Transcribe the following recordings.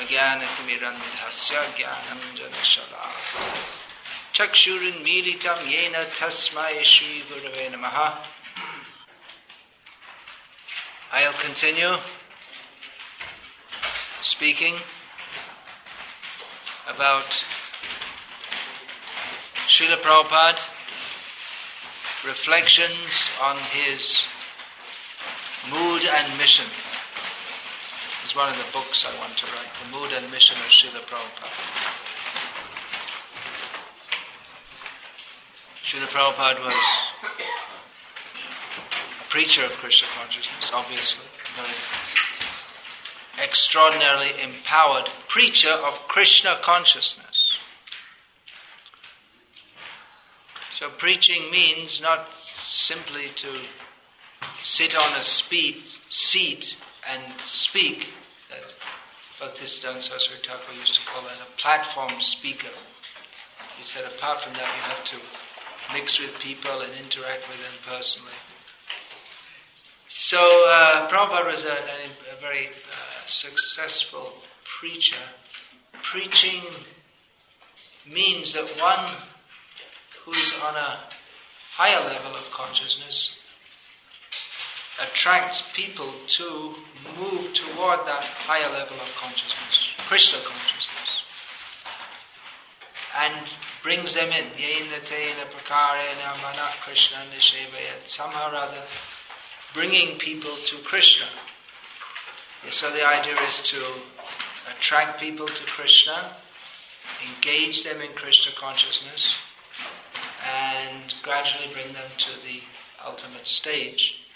अज्ञानतिमिरन्धस्य ज्ञानञ्जनशलाका चक्षुरुन्मीलितं येन तस्मै श्रीगुरवे नमः I'll continue speaking about Srila Prabhupada, reflections on his mood and mission. Is one of the books I want to write, The Mood and Mission of Srila Prabhupada. Srila Prabhupada was a preacher of Krishna consciousness, obviously, very extraordinarily empowered preacher of Krishna consciousness. So preaching means not simply to sit on a speed, seat and speak. That Bhaktisiddhanta Saraswati Thakur used to call that a platform speaker. He said apart from that you have to mix with people and interact with them personally. So uh, Prabhupada was a, a, very uh, successful preacher. Preaching means that one who's on a higher level of consciousness attracts people to move toward that higher level of consciousness, Krishna consciousness, and brings them in. Yena tena prakarena mana Krishna nishevayat. Somehow or other, bringing people to Krishna. So the idea is to attract people to Krishna, engage them in Krishna consciousness, and gradually bring them to the ultimate stage.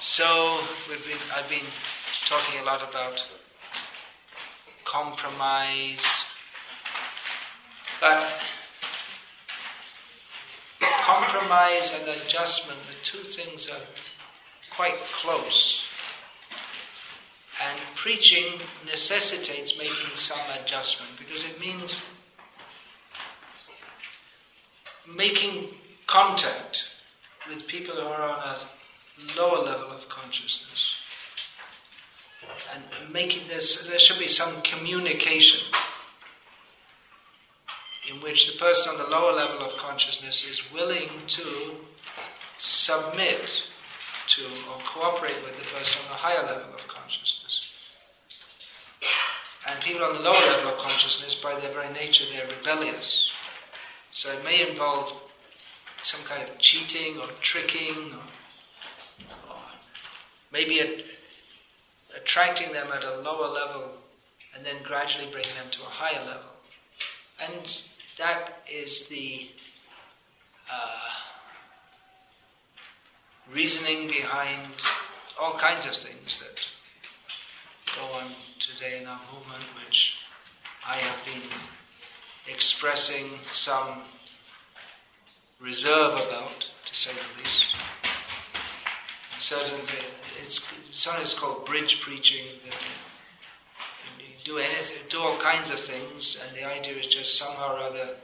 So we've been, I've been talking a lot about compromise, but compromise and adjustment, the two things are quite close. And preaching necessitates making some adjustment because it means making contact with people who are on a lower level of consciousness. And making this, there should be some communication in which the person on the lower level of consciousness is willing to submit to or cooperate with the person on the higher level of consciousness. And people on the lower level of consciousness, by their very nature, they're rebellious. So it may involve some kind of cheating or tricking or Maybe at, attracting them at a lower level and then gradually bring them to a higher level. And that is the uh, reasoning behind all kinds of things that go on today in our movement, which I have been expressing some reserve about, to say the least. Certain things it's sometimes called bridge preaching. You do anything, do all kinds of things, and the idea is just somehow or other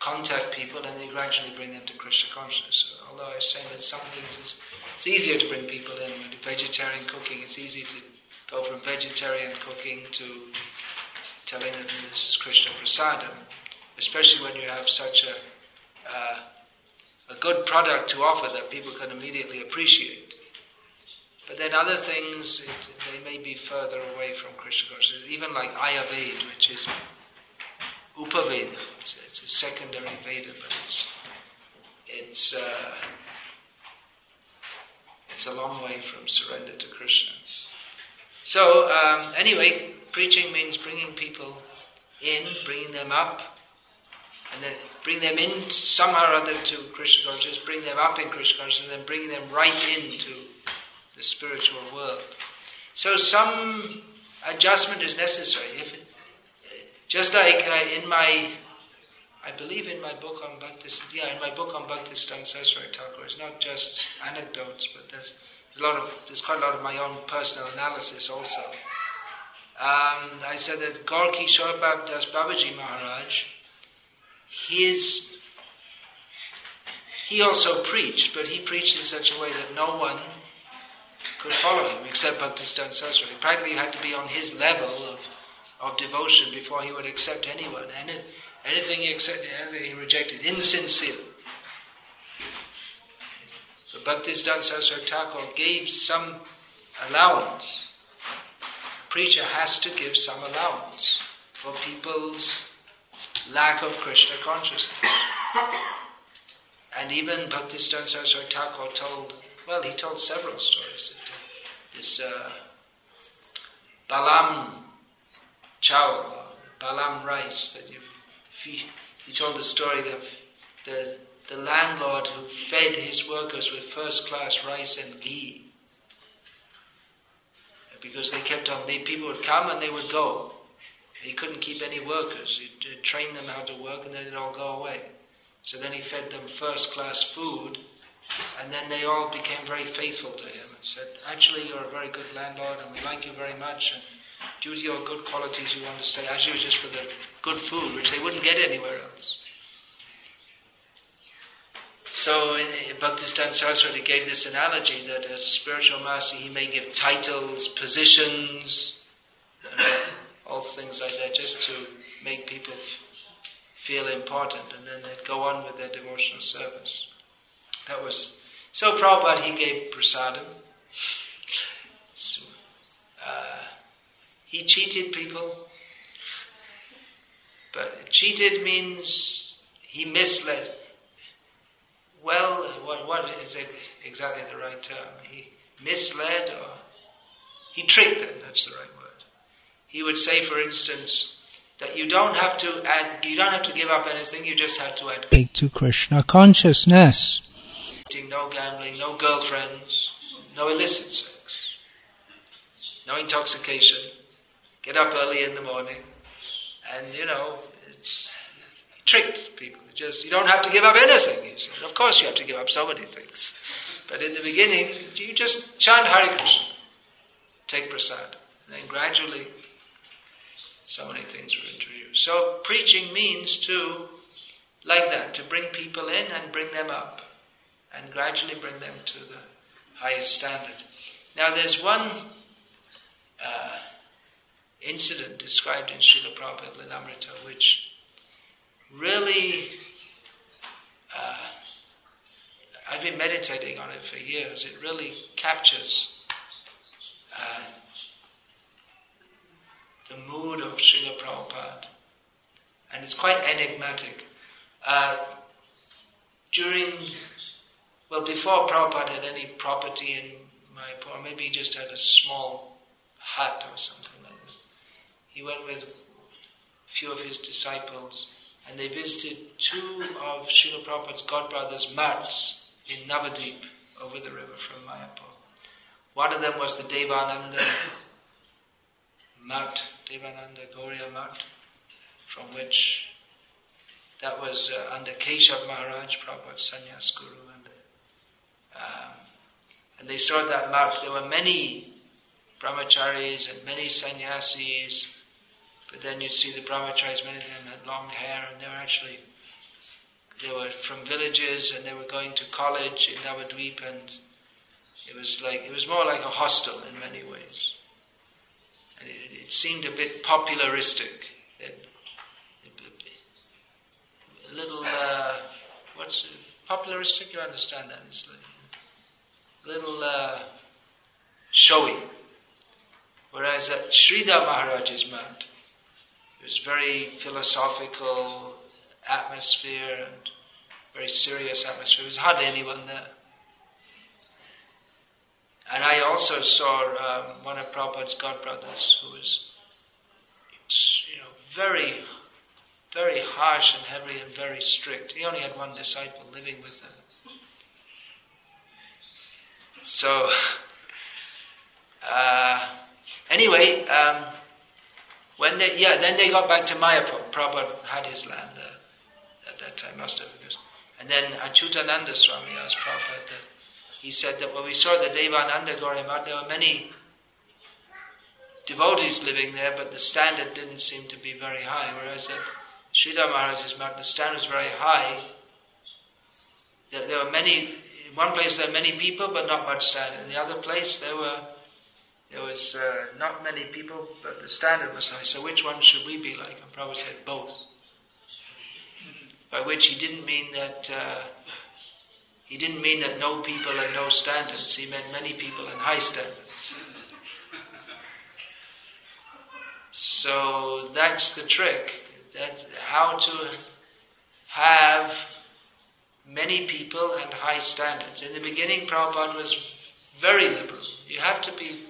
contact people, and then gradually bring them to Krishna consciousness. Although I was saying that some things it's, it's easier to bring people in. When vegetarian cooking, it's easy to go from vegetarian cooking to telling them this is Krishna prasadam, especially when you have such a uh, a good product to offer that people can immediately appreciate. But then other things, it, they may be further away from Krishna consciousness, even like Ayurveda, which is Upaveda. It's, it's a secondary Veda, but it's, it's, uh, it's a long way from surrender to Krishna. So, um, anyway, preaching means bringing people in, bringing them up, and then bring them in somehow or other to Krishna consciousness, bring them up in Krishna consciousness, and then bring them right into the spiritual world. So some adjustment is necessary. If it, just like uh, in my, I believe in my book on Bhaktis, yeah, in my book on Bhaktisiddhanta Saraswati Thakur, it's not just anecdotes, but there's a lot of, there's quite a lot of my own personal analysis also. Um, I said that Gaura Kishor Das Babaji Maharaj, his, he also preached, but he preached in such a way that no one could follow him, except Bhaktisiddhanta Saraswati. Practically, you had to be on his level of, of devotion before he would accept anyone. Any, anything he accepted, anything he rejected, insincere. So Bhaktisiddhanta Saraswati Thakur gave some allowance. A preacher has to give some allowance for people's lack of Krishna consciousness. and even Bhaktisiddhanta Saraswati Thakur told, well, he told several stories. This uh, Balam chawal, Balam rice that you he, he told the story of the, the landlord who fed his workers with first class rice and ghee. Because they kept on, they, people would come and they would go. He couldn't keep any workers. He'd train them how to work and then they'd all go away. So then he fed them first class food and then they all became very faithful to him and said, Actually, you're a very good landlord and we like you very much. And due to your good qualities, we want to stay. Actually, it was just for the good food, which they wouldn't get anywhere else. So, eh, Bhaktisiddhanta Saraswati gave this analogy that as a spiritual master, he may give titles, positions, all things like that, just to make people feel important, and then they'd go on with their devotional service. That was so. Prabhupada he gave prasadam. So, uh, he cheated people, but cheated means he misled. Well, what, what is it exactly the right term? He misled or he tricked them. That's the right word. He would say, for instance, that you don't have to add, you don't have to give up anything. You just have to add to Krishna consciousness. No gambling, no girlfriends, no illicit sex, no intoxication, get up early in the morning, and you know, it's tricked people. Just you don't have to give up anything. Of course, you have to give up so many things, but in the beginning, you just chant Hare Krishna, take prasad, and then gradually, so many things were introduced. So preaching means to, like that, to bring people in and bring them up, and gradually bring them to the highest standard. Now, there's one. Uh, incident described in Srila Prabhupada Lilamrita, which really, uh, I've been meditating on it for years. It really captures uh, the mood of Srila Prabhupada. And it's quite enigmatic. Uh, during, well, before Prabhupada had any property in Mayapur, maybe he just had a small hut or something like this, he went with a few of his disciples and they visited two of Srila Prabhupada's godbrothers' mats in Navadvip over the river from Mayapur. One of them was the Devananda Mat, Devananda Gauriya Mat, from which that was uh, under Keshav Maharaj, Prabhupada's sannyas guru. And, um, and they saw that mat. There were many brahmacharis and many sannyasis but then you'd see the brahmacharis, many of them had long hair, and they were actually, they were from villages, and they were going to college in Navadvip, and it was like, it was more like a hostel in many ways. It, it seemed a bit popularistic. a little, uh, what's popularistic? You understand that? It's like a little uh, showy. Whereas at Sridhar Maharaj's mat, it was very philosophical atmosphere and very serious atmosphere. There was hardly anyone there. And I also saw um, one of Prabhupada's godbrothers who was, you know, very, very harsh and heavy and very strict. He only had one disciple living with him. So, uh, anyway, um, when they, yeah, then they got back to Mayapur. Prabhupada had his land there at that time, must have. Because, and then Achyutananda Swami asked Prabhupada that. He said that when we saw the Devananda Gauriya there were many devotees living there, but the standard didn't seem to be very high. Whereas at Sridhar Maharaj's Mat, the standard was very high. There, there were many, in one place there were many people but not much standard. In the other place there were there was uh, not many people but the standard was high. So which one should we be like? And Prabhupada said both. By which he didn't mean that uh, he didn't mean that no people and no standards. He meant many people and high standards. So that's the trick. That's how to have many people and high standards. In the beginning, Prabhupada was very liberal. You have to be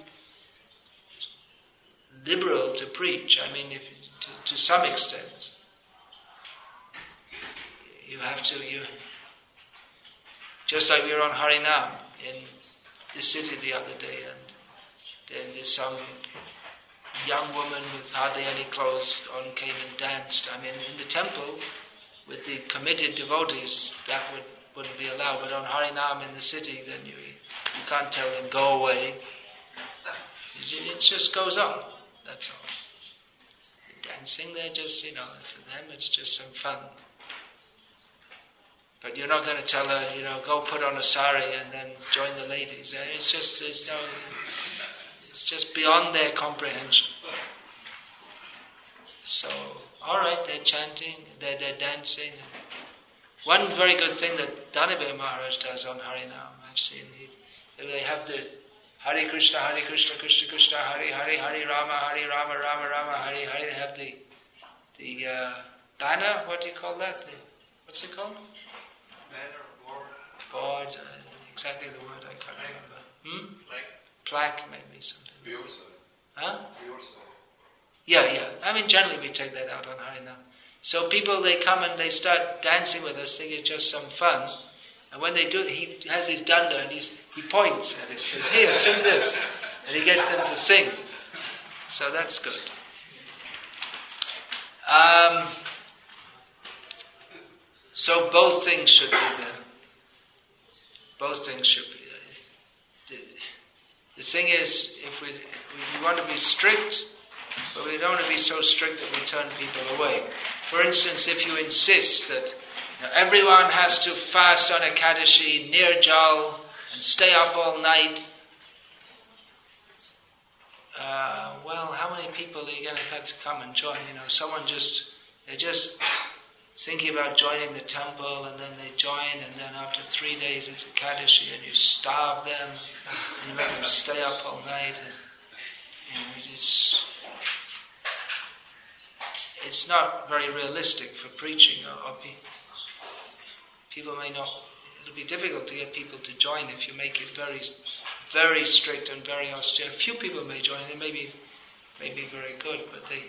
liberal to preach. I mean, if, to, to some extent, you have to. You just like we were on Harinam in the city the other day, and then there's some young woman with hardly any clothes on came and danced. I mean, in the temple with the committed devotees, that would wouldn't be allowed. But on Harinam in the city, then you you can't tell them go away. It just goes on. That's all. Dancing, they're just you know for them it's just some fun. But you're not going to tell her, you know, go put on a sari and then join the ladies. It's just, it's, no, it's just beyond their comprehension. So, all right, they're chanting, they're, they're dancing. One very good thing that Dhanabhaya Maharaj does on Harinam, I've seen, he, they have the Hare Krishna, Hare Krishna, Krishna Krishna, Hare Hare, Hare Rama, Hare Rama, Rama Rama, Hare Hare. They have the the uh, banner. What do you call that? The, what's it called? Board. Uh, exactly the word I can't remember. Hmm? Like Plaque, maybe something. Huh? Yeah, yeah. I mean, generally we take that out on Harinam. So people, they come and they start dancing with us, think it's just some fun. And when they do, he has his danda and he's, he points and he says, here, sing this. And he gets them to sing. So that's good. Um, so both things should be there. Both things should be there. The, the thing is, if we, we want to be strict, but we don't want to be so strict that we turn people away. For instance, if you insist that you know, everyone has to fast on Ekadashi, Nirjal, and stay up all night, uh, well, how many people are you going to have to come and join? You know, someone just, they're just thinking about joining the temple and then they join and then after three days it's Ekadashi and you starve them and you make them stay up all night and you know, it's, not very realistic for preaching or, or pe- people may not it'll be difficult to get people to join if you make it very very strict and very austere. A few people may join, they may be, may be very good, but they,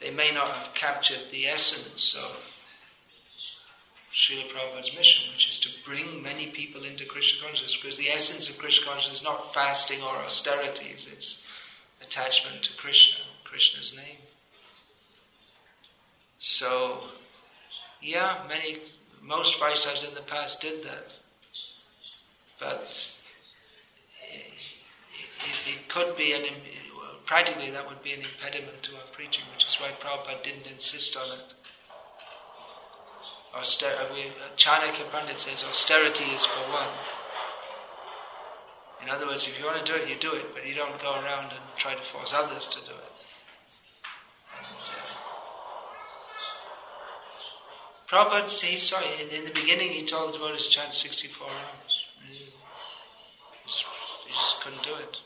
they may not have captured the essence of Srila Prabhupada's mission, which is to bring many people into Krishna consciousness, because the essence of Krishna consciousness is not fasting or austerities, it's attachment to Krishna, Krishna's name. So, yeah, many, most Vaishnavas in the past did that. But it, it could be an, practically that would be an impediment to our preaching, which is why Prabhupada didn't insist on it. Auster- we, Chanakya Pandit says austerity is for one. In other words, if you want to do it, you do it, but you don't go around and try to force others to do it. And, uh, Prabhupada, he saw, in, the beginning he told about his chant 64 rounds. He just, he just couldn't do it.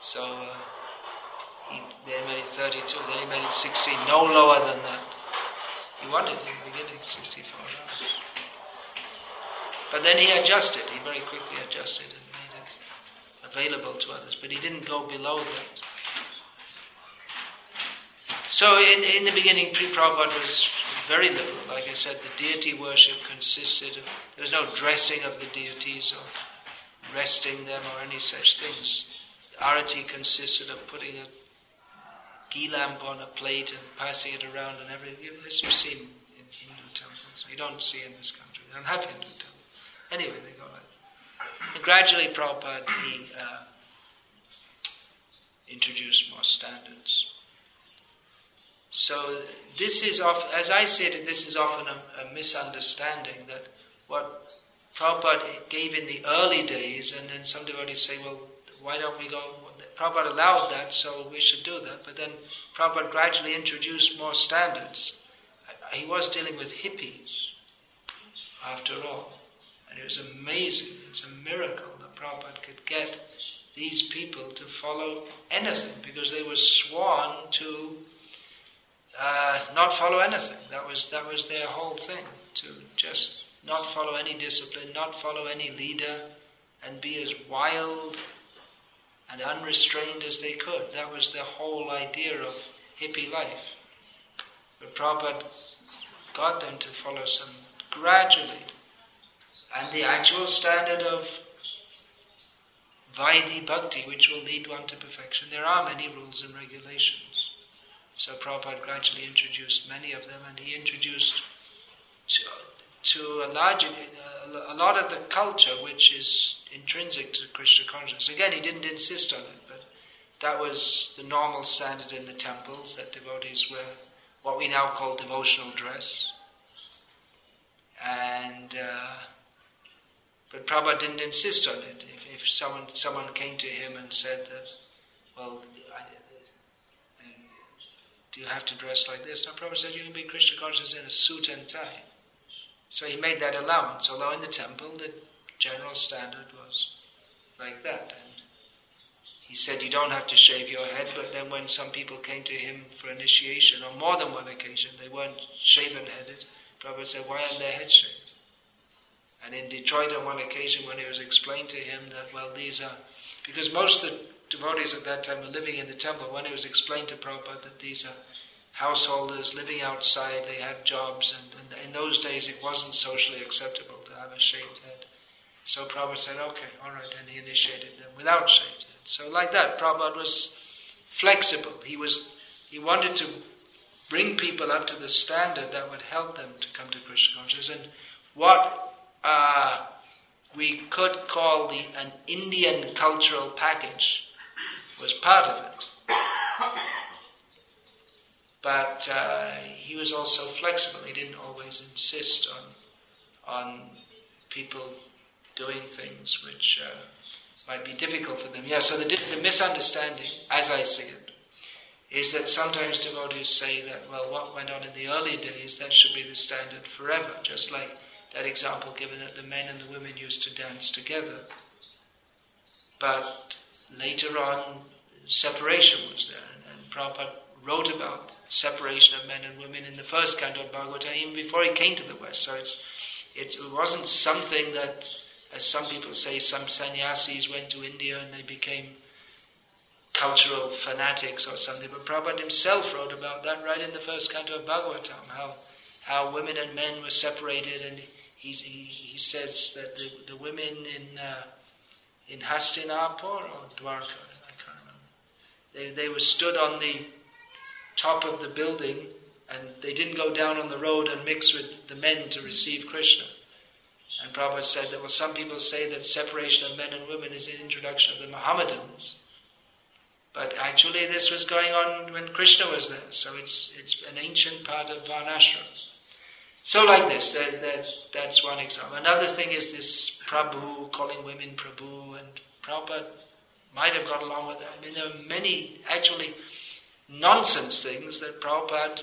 So uh, he then made it 32, then he made it 16, no lower than that. He wanted in the beginning 64 hours. But then he adjusted, he very quickly adjusted and made it available to others, but he didn't go below that. So in, in the beginning, Pre Prabhupada was very liberal. Like I said, the deity worship consisted of, there was no dressing of the deities or resting them or any such things. Arati consisted of putting a ghee lamp on a plate and passing it around and everything. This was seen in Hindu temples. You don't see in this country. They don't have Hindu temples. Anyway, they go like that. And gradually Prabhupada, he uh, introduced more standards. So this is, of, as I said, this is often a, a misunderstanding that what Prabhupada gave in the early days, and then some devotees say, well, why don't we go? Prabhupada allowed that, so we should do that. But then Prabhupada gradually introduced more standards. He was dealing with hippies, after all. And it was amazing, it's a miracle that Prabhupada could get these people to follow anything because they were sworn to uh, not follow anything. That was, that was their whole thing, to just not follow any discipline, not follow any leader, and be as wild and unrestrained as they could. That was the whole idea of hippie life. But Prabhupada got them to follow some gradually. And the actual standard of Vaidhi Bhakti, which will lead one to perfection, there are many rules and regulations. So Prabhupada gradually introduced many of them, and he introduced to, a large, a lot of the culture which is intrinsic to Krishna consciousness. Again, he didn't insist on it, but that was the normal standard in the temples that devotees wear what we now call devotional dress. And uh, but Prabhupada didn't insist on it. If, if someone someone came to him and said that, well, do you have to dress like this? No, Prabhupada said you can be Krishna conscious in a suit and tie. So he made that allowance, although in the temple the general standard was like that. And he said you don't have to shave your head, but then when some people came to him for initiation, on more than one occasion, they weren't shaven headed, Prabhupada said, why aren't their heads shaved? And in Detroit on one occasion when it was explained to him that, well, these are, because most of the devotees at that time were living in the temple, when it was explained to Prabhupada that these are householders living outside, they had jobs, and, and in those days it wasn't socially acceptable to have a shaved head. So Prabhupada said, okay, all right, and he initiated them without shaved head. So like that, Prabhupada was flexible. He was, he wanted to bring people up to the standard that would help them to come to Krishna consciousness. And what uh, we could call the an Indian cultural package was part of it. But uh, he was also flexible. He didn't always insist on on people doing things which uh, might be difficult for them. Yeah. So the, the misunderstanding, as I see it, is that sometimes devotees say that well, what went on in the early days that should be the standard forever, just like that example given that the men and the women used to dance together. But later on, separation was there, and, and Prabhupada wrote about separation of men and women in the first canto of Bhagavatam, even before he came to the West. So it's, it wasn't something that, as some people say, some sannyasis went to India and they became cultural fanatics or something. But Prabhupada himself wrote about that right in the first canto of Bhagavatam, how, how women and men were separated and he, he, says that the, the women in, uh, in Hastinapur or Dwarka, I can't remember, they, they were stood on the top of the building and they didn't go down on the road and mix with the men to receive Krishna. And Prabhupada said that, well, some people say that separation of men and women is an introduction of the Mohammedans. But actually, this was going on when Krishna was there, so it's, it's an ancient part of Varnashram. So, like this, that, that, that's one example. Another thing is this Prabhu, calling women Prabhu, and Prabhupada might have got along with that. I mean, there are many, actually, nonsense things that Prabhupada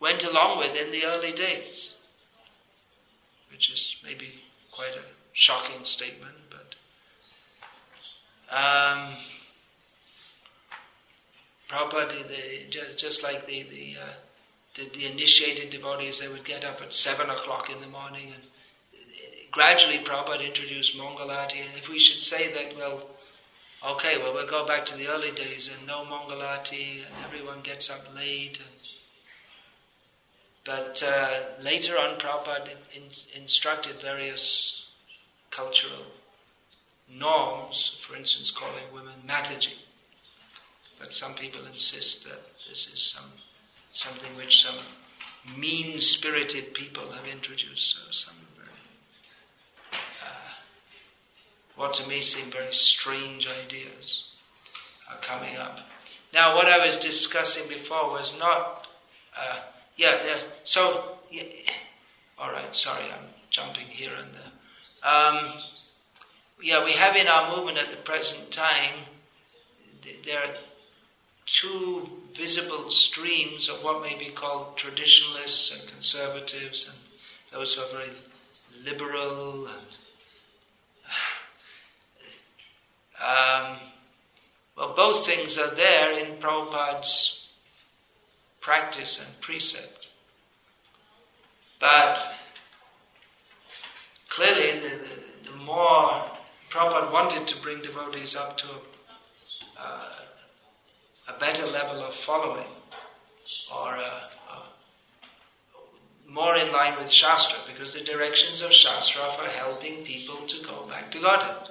went along with in the early days, which is maybe quite a shocking statement, but um, Prabhupada, the, just, just like the the, uh, the, the initiated devotees, they would get up at seven o'clock in the morning, and gradually Prabhupada introduced Mangalarti. And if we should say that, well, Okay, well, we'll go back to the early days and no Mangalarti and everyone gets up late. And, but uh, later on, Prabhupada in, in, instructed various cultural norms, for instance, calling women Mataji. But some people insist that this is some something which some mean-spirited people have introduced. So some what to me seem very strange ideas are coming up. Now, what I was discussing before was not, uh, yeah, yeah, so, yeah, all right, sorry, I'm jumping here and there. Um, yeah, we have in our movement at the present time, there are two visible streams of what may be called traditionalists and conservatives and those who are very liberal and um, well, both things are there in Prabhupada's practice and precept. But clearly, the, the, the more Prabhupada wanted to bring devotees up to a, uh, a better level of following, or a, a, more in line with Shastra, because the directions of Shastra are for helping people to go back to Godhead.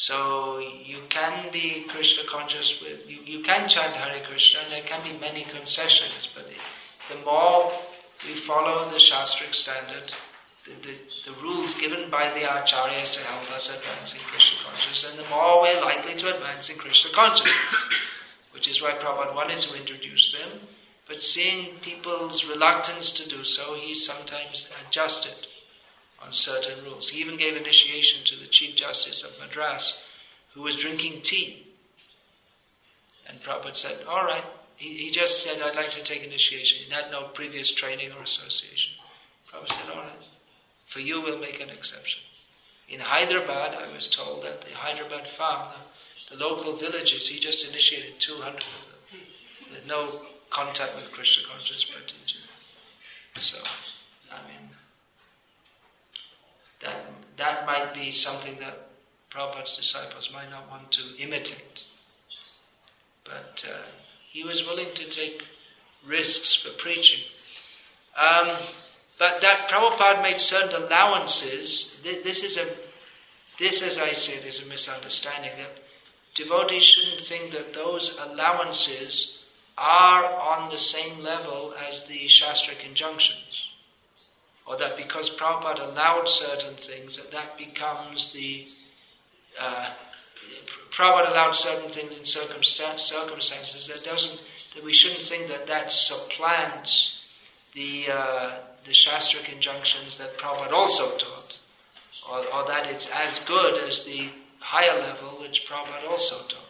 So you can be Krishna conscious with, you, you can chant Hare Krishna and there can be many concessions, but the more we follow the Shastric standard, the, the, the, rules given by the acharyas to help us advance in Krishna consciousness, and the more we're likely to advance in Krishna consciousness, which is why Prabhupada wanted to introduce them. But seeing people's reluctance to do so, he sometimes adjusted on certain rules. He even gave initiation to the Chief Justice of Madras, who was drinking tea. And Prabhupada said, All right. He, he just said, I'd like to take initiation. He had no previous training or association. Prabhupada said, All right. For you, we'll make an exception. In Hyderabad, I was told that the Hyderabad farm, the, the local villages, he just initiated 200 of them. With no contact with Krishna consciousness, but so, I mean, that, might be something that Prabhupada's disciples might not want to imitate. But uh, he was willing to take risks for preaching. Um, but that Prabhupada made certain allowances. This is a, this, as I said, is a misunderstanding that devotees shouldn't think that those allowances are on the same level as the Shastric injunctions or that because Prabhupada allowed certain things, that that becomes the. Uh, Prabhupada allowed certain things in circumstances that doesn't, that we shouldn't think that that supplants the, uh, the Shastric injunctions that Prabhupada also taught, or, or that it's as good as the higher level which Prabhupada also taught.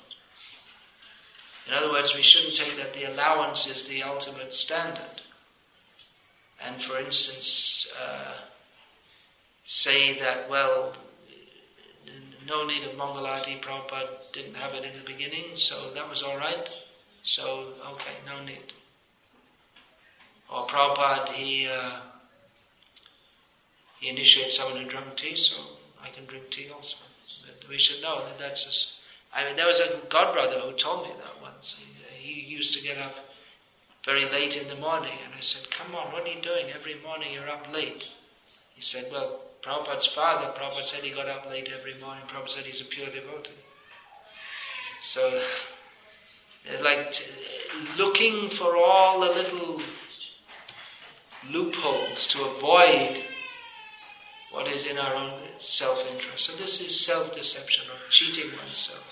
In other words, we shouldn't take that the allowance is the ultimate standard and for instance, uh, say that, well, no need of Mangalarti, Prabhupada didn't have it in the beginning, so that was alright, so okay, no need. Or Prabhupada, he, uh, he initiates someone who drank tea, so I can drink tea also. But we should know that that's just, I mean, there was a god brother who told me that once. He, he used to get up very late in the morning. And I said, Come on, what are you doing? Every morning you're up late. He said, Well, Prabhupada's father, Prabhupada said he got up late every morning. Prabhupada said he's a pure devotee. So, uh, like t- uh, looking for all the little loopholes to avoid what is in our own self-interest. So this is self-deception or cheating oneself.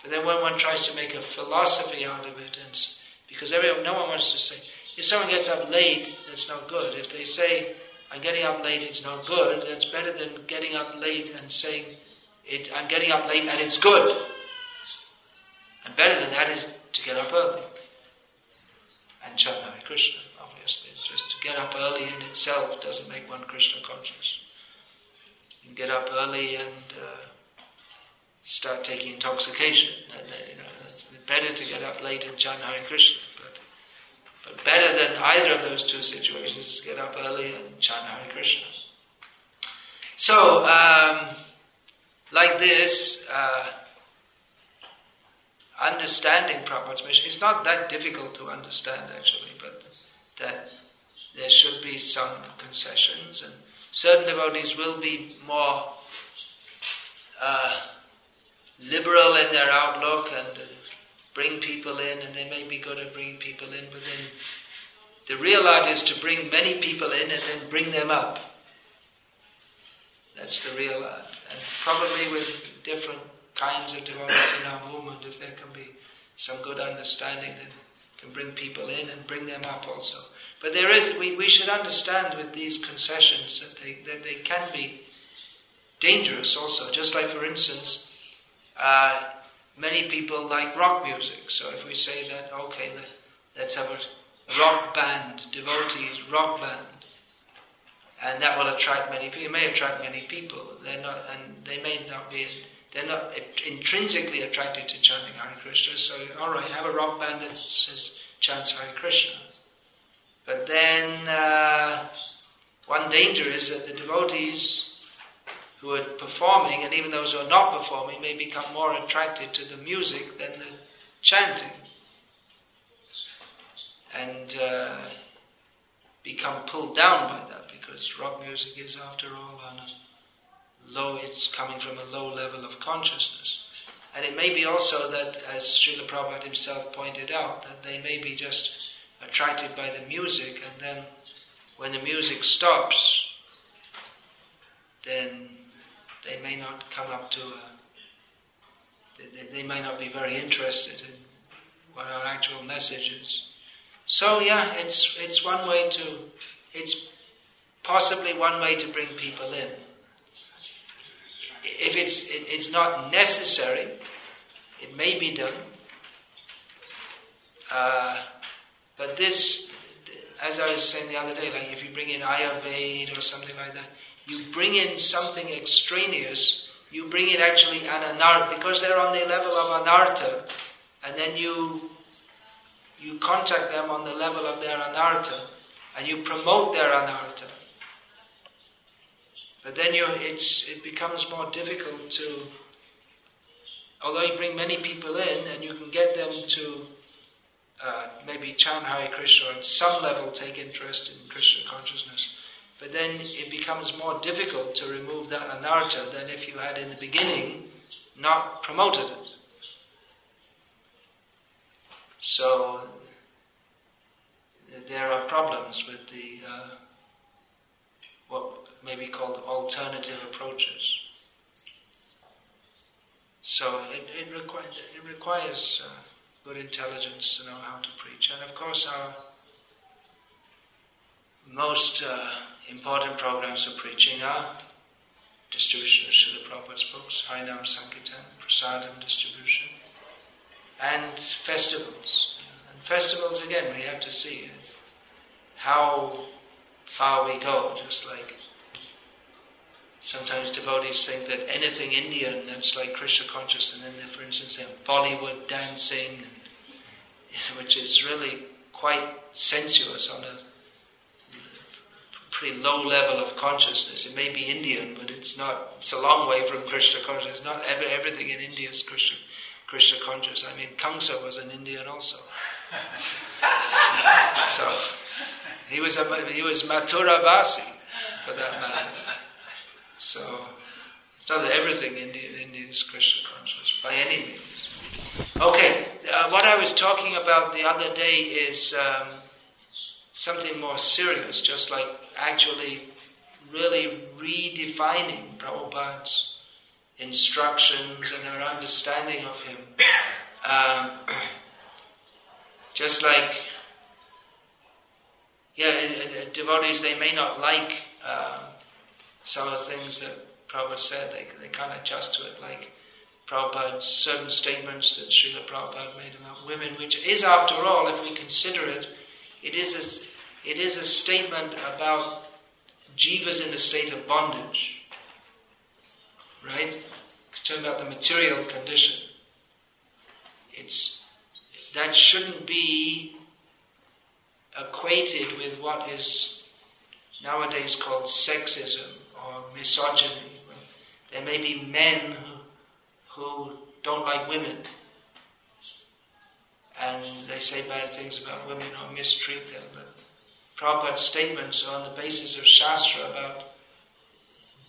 But then when one tries to make a philosophy out of it and because everyone, no one wants to say, if someone gets up late, that's not good. If they say, I'm getting up late, it's not good, that's better than getting up late and saying, it, I'm getting up late and it's good. And better than that is to get up early. And chant Hare Krishna, obviously. It's just to get up early in itself doesn't make one Krishna conscious. You get up early and uh, start taking intoxication. And, you know, better to get up late and chant Hare Krishna. But, but better than either of those two situations is get up early and chant Hare Krishna. So, um, like this, uh, understanding Prabhupada's mission, it's not that difficult to understand actually, but that there should be some concessions and certain devotees will be more uh, liberal in their outlook and bring people in, and they may be good at bringing people in, but then the real art is to bring many people in and then bring them up. That's the real art. And probably with different kinds of devotees in our movement, if there can be some good understanding, then can bring people in and bring them up also. But there is, we, we should understand with these concessions that they, that they can be dangerous also. Just like, for instance, uh, many people like rock music. So if we say that, okay, let, us have a rock band, devotees rock band, and that will attract many people. It may attract many people. They're not, and they may not be. They're not intrinsically attracted to chanting Hare Krishna. So, all right, have a rock band that says chants Hare Krishna. But then uh, one danger is that the devotees who are performing, and even those who are not performing, may become more attracted to the music than the chanting. And uh, become pulled down by that because rock music is, after all, on a low, it's coming from a low level of consciousness. And it may be also that, as Srila Prabhupada himself pointed out, that they may be just attracted by the music, and then when the music stops, then they may not come up to a, they, they may not be very interested in what our actual message is. So yeah, it's it's one way to it's possibly one way to bring people in. If it's it, it's not necessary, it may be done. Uh, but this, as I was saying the other day, like if you bring in Ayurveda or something like that, you bring in something extraneous, you bring in actually an anartha, because they're on the level of anartha, and then you you contact them on the level of their anartha, and you promote their anartha. But then you, it's, it becomes more difficult to, although you bring many people in and you can get them to uh, maybe chant Hare Krishna or some level take interest in Krishna consciousness. But then it becomes more difficult to remove that anartha than if you had in the beginning not promoted it. So there are problems with the uh, what may be called alternative approaches. So it, it, requires, it requires uh, good intelligence to know how to preach. And of course, our most uh, important programs of preaching are distribution of Srila Prabhupada's books, Harinam Sankirtan, Prasadam distribution, and festivals. And festivals, again, we have to see how far we go, just like Sometimes devotees think that anything Indian that's like Krishna consciousness, and then for instance, they have Bollywood dancing, and, which is really quite sensuous on a pretty low level of consciousness. It may be Indian, but it's not. It's a long way from Krishna consciousness. Not every, everything in India is Krishna, Krishna conscious. I mean, Kamsa was an Indian also. so he was a, he was Mathura Vasi, for that matter. So it's not that everything in India is Krishna conscious by any means. Okay, uh, what I was talking about the other day is um, something more serious, just like actually really redefining Prabhupada's instructions and our understanding of him. Um, just like, yeah, devotees, they may not like uh, some of the things that Prabhupada said, they, they can't adjust to it, like Prabhupada's certain statements that Srila Prabhupada made about women, which is, after all, if we consider it, it is a, it is a statement about jivas in a state of bondage. Right? It's talking about the material condition. It's, that shouldn't be equated with what is nowadays called sexism or misogyny. There may be men who don't like women and they say bad things about women or mistreat them. But Prabhupada's statements are on the basis of Shastra about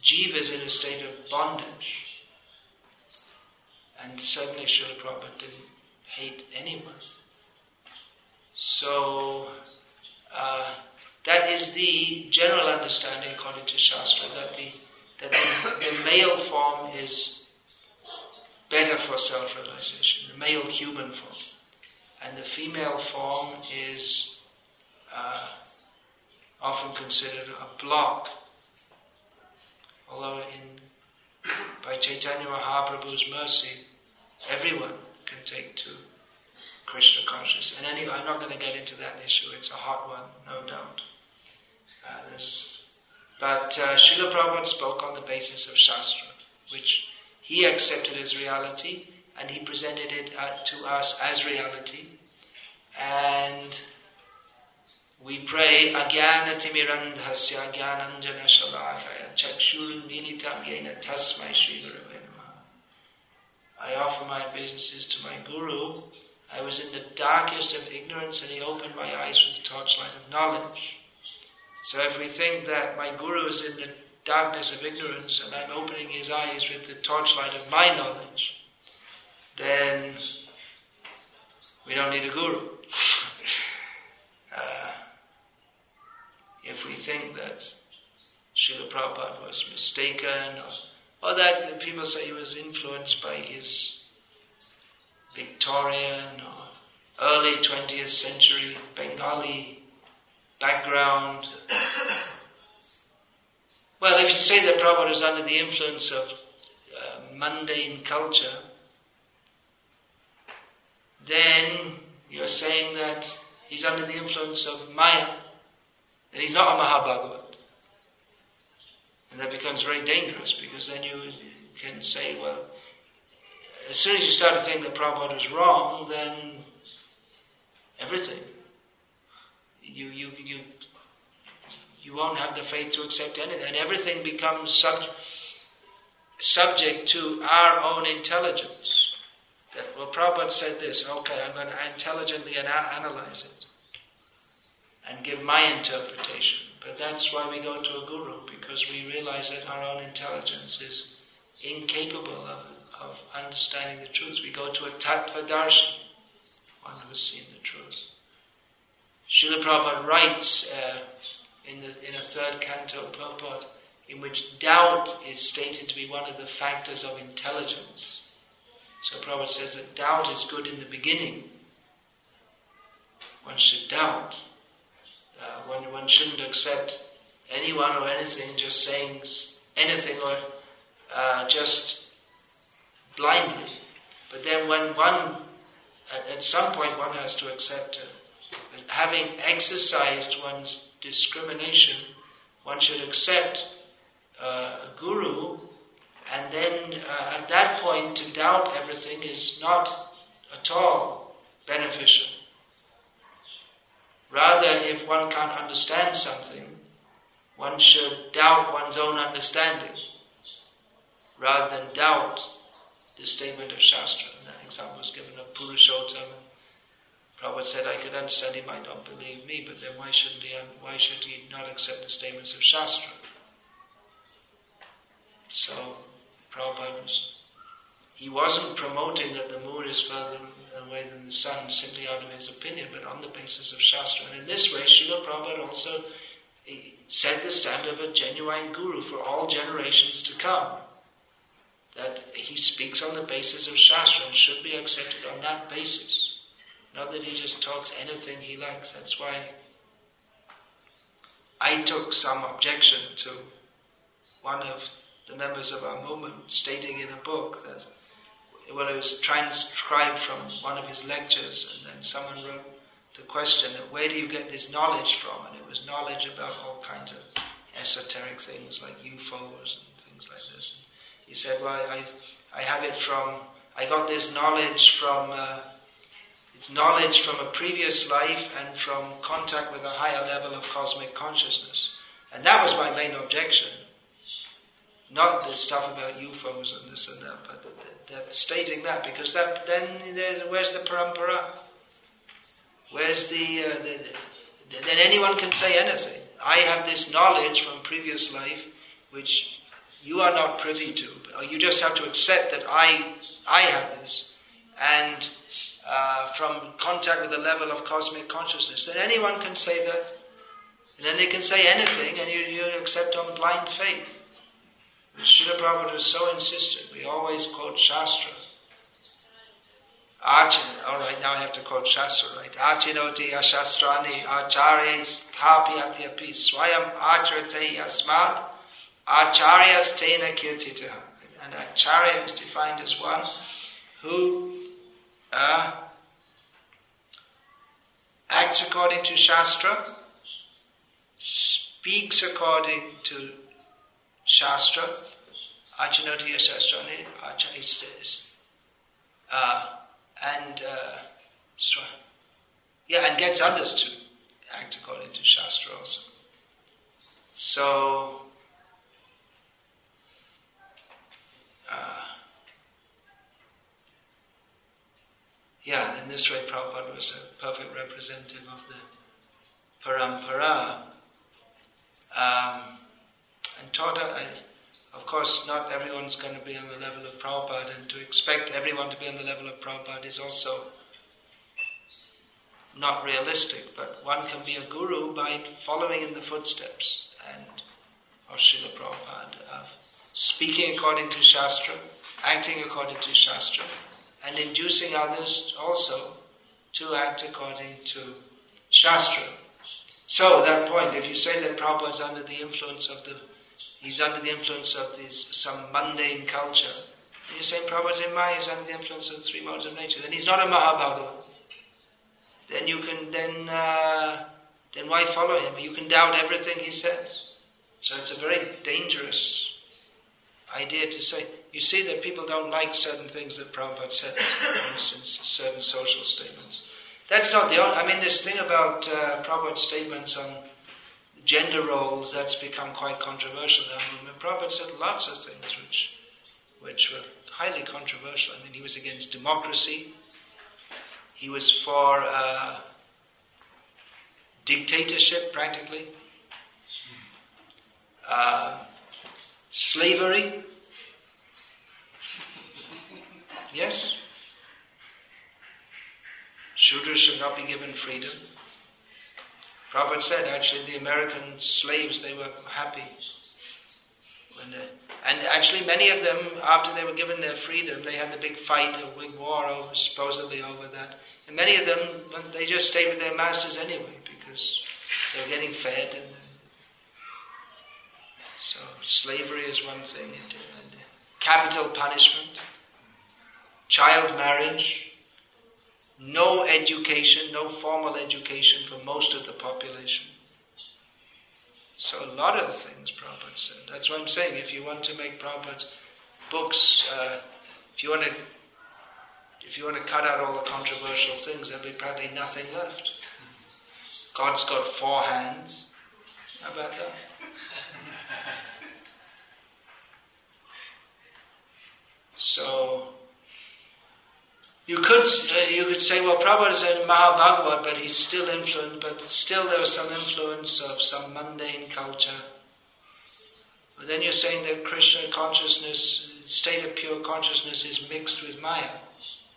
jivas in a state of bondage. And certainly Srila Prabhupada didn't hate anyone. So, uh, that is the general understanding according to Shastra, that the, that the, the male form is better for self-realization, the male human form. And the female form is uh, often considered a block. Although in by Chaitanya Mahaprabhu's mercy, everyone can take to Krishna consciousness. And anyway, I'm not going to get into that issue. It's a hot one, no doubt. Uh, but uh, Srila Prabhupada spoke on the basis of Shastra, which he accepted as reality, and he presented it uh, to us as reality. And we pray Agyana Timirandhasya Agyananjana Shalakaya Chakshurun Minitam Yena Tasmai Sri I offer my businesses to my Guru. I was in the darkest of ignorance and he opened my eyes with the torchlight of knowledge. So if we think that my Guru is in the darkness of ignorance and I'm opening his eyes with the torchlight of my knowledge, then we don't need a Guru. uh, if we think that Srila Prabhupada was mistaken, or, or that people say he was influenced by his Victorian or early 20th century Bengali background. Well, if you say that Prabhupada is under the influence of uh, mundane culture, then you're saying that he's under the influence of Maya then he's not a Mahabhagavat. And that becomes very dangerous because then you can say, well, as soon as you start to think that Prabhupada is wrong, then everything. You, you, you, you won't have the faith to accept anything. And everything becomes sub, subject to our own intelligence. That, well, Prabhupada said this, okay, I'm going to intelligently analyze it and give my interpretation. But that's why we go to a guru, because we realize that our own intelligence is incapable of, of understanding the truth. We go to a tattvadarshi, one who has seen the truth. Srila Prabhupada writes uh, in, the, in a third canto purport, in which doubt is stated to be one of the factors of intelligence. So Prabhupada says that doubt is good in the beginning. One should doubt uh, one, one shouldn't accept anyone or anything just saying anything or uh, just blindly. But then when one, at, at some point one has to accept it. Having exercised one's discrimination, one should accept uh, a guru, and then uh, at that point to doubt everything is not at all beneficial. Rather, if one can't understand something, one should doubt one's own understanding rather than doubt the statement of Shastra. And that example was given of Purushottam. Prabhupada said, I could understand he might not believe me, but then why shouldn't he, why should he not accept the statements of Shastra? So, Prabhupada was, he wasn't promoting that the moon is further than the sun simply out of his opinion, but on the basis of Shastra. And in this way, Srila Prabhupada also set the standard of a genuine guru for all generations to come. That he speaks on the basis of Shastra and should be accepted on that basis. Not that he just talks anything he likes. That's why I took some objection to one of the members of our movement stating in a book that well, it was transcribed from one of his lectures, and then someone wrote the question that where do you get this knowledge from? And it was knowledge about all kinds of esoteric things like UFOs and things like this. He said, well, I, I have it from, I got this knowledge from, uh, it's knowledge from a previous life and from contact with a higher level of cosmic consciousness. And that was my main objection. Not the stuff about UFOs and this and that, but that stating that because that then where's the parampara? Where's the, uh, the, the, then anyone can say anything. I have this knowledge from previous life which you are not privy to. You just have to accept that I I have this and uh, from contact with the level of cosmic consciousness. Then anyone can say that. And then they can say anything and you, you accept on blind faith. Srila Prabhupada so insistent. We always quote Shastra. Archin, all right, now I have to quote Shastra, right? Archinoti ashastrani acharya sthapi api swayam acharate asmat acharyas tena kirtita. And acharya is defined as one who uh, acts according to Shastra, speaks according to Shastra, Achinoti Shastrani, Acharya says. Uh, and uh, yeah, and gets others to act according to Shastra also. So, uh, yeah, in this way, Prabhupada was a perfect representative of the parampara. Um, and taught, uh, of course, not everyone's going to be on the level of Prabhupada, and to expect everyone to be on the level of Prabhupada is also not realistic. But one can be a guru by following in the footsteps and of Srila Prabhupada, of speaking according to Shastra, acting according to Shastra, and inducing others also to act according to Shastra. So, that point, if you say that Prabhupada is under the influence of the he's under the influence of this some mundane culture. And you're saying Prabhupada's in Maya, he's under the influence of three modes of nature. Then he's not a Mahabhagavat. Then you can then uh, then why follow him? You can doubt everything he says. So it's a very dangerous idea to say. You see that people don't like certain things that Prabhupada said, for instance, certain social statements. That's not the only, I mean, this thing about uh, Prabhupada's statements on gender roles, that's become quite controversial mean, Prabhupada said lots of things which, which were highly controversial. I mean, he was against democracy. He was for uh, dictatorship, practically. Uh, slavery. Yes? Shudras should not be given freedom. Prabhupada said actually the American slaves, they were happy. When, uh, and actually many of them, after they were given their freedom, they had the big fight, a big war over, supposedly over that. And many of them, they just stayed with their masters anyway because they were getting fed. And, so slavery is one thing. And, capital punishment, child marriage, no education, no formal education for most of the population. So a lot of the things Prabhupada said. That's what I'm saying. If you want to make Prabhupada's books, uh, if you want to, if you want to cut out all the controversial things, there'll be probably nothing left. God's got four hands. How about that? So you could uh, you could say, well, Prabhupada is in Mahabhagavat, but he's still influenced, but still there was some influence of some mundane culture. But then you're saying that Krishna consciousness, state of pure consciousness, is mixed with Maya.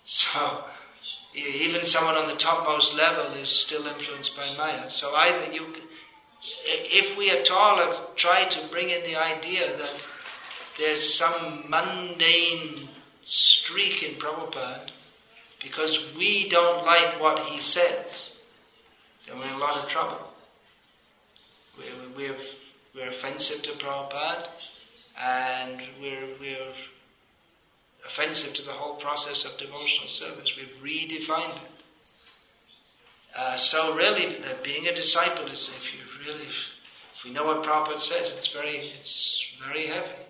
So even someone on the topmost level is still influenced by Maya. So either you, if we at all try to bring in the idea that there's some mundane streak in Prabhupada because we don't like what he says, then we're in a lot of trouble. We're, we're, we're offensive to Prabhupada and we're, we're offensive to the whole process of devotional service. We've redefined it. Uh, so really, uh, being a disciple is if you really, if we know what Prabhupada says, it's very, it's very heavy.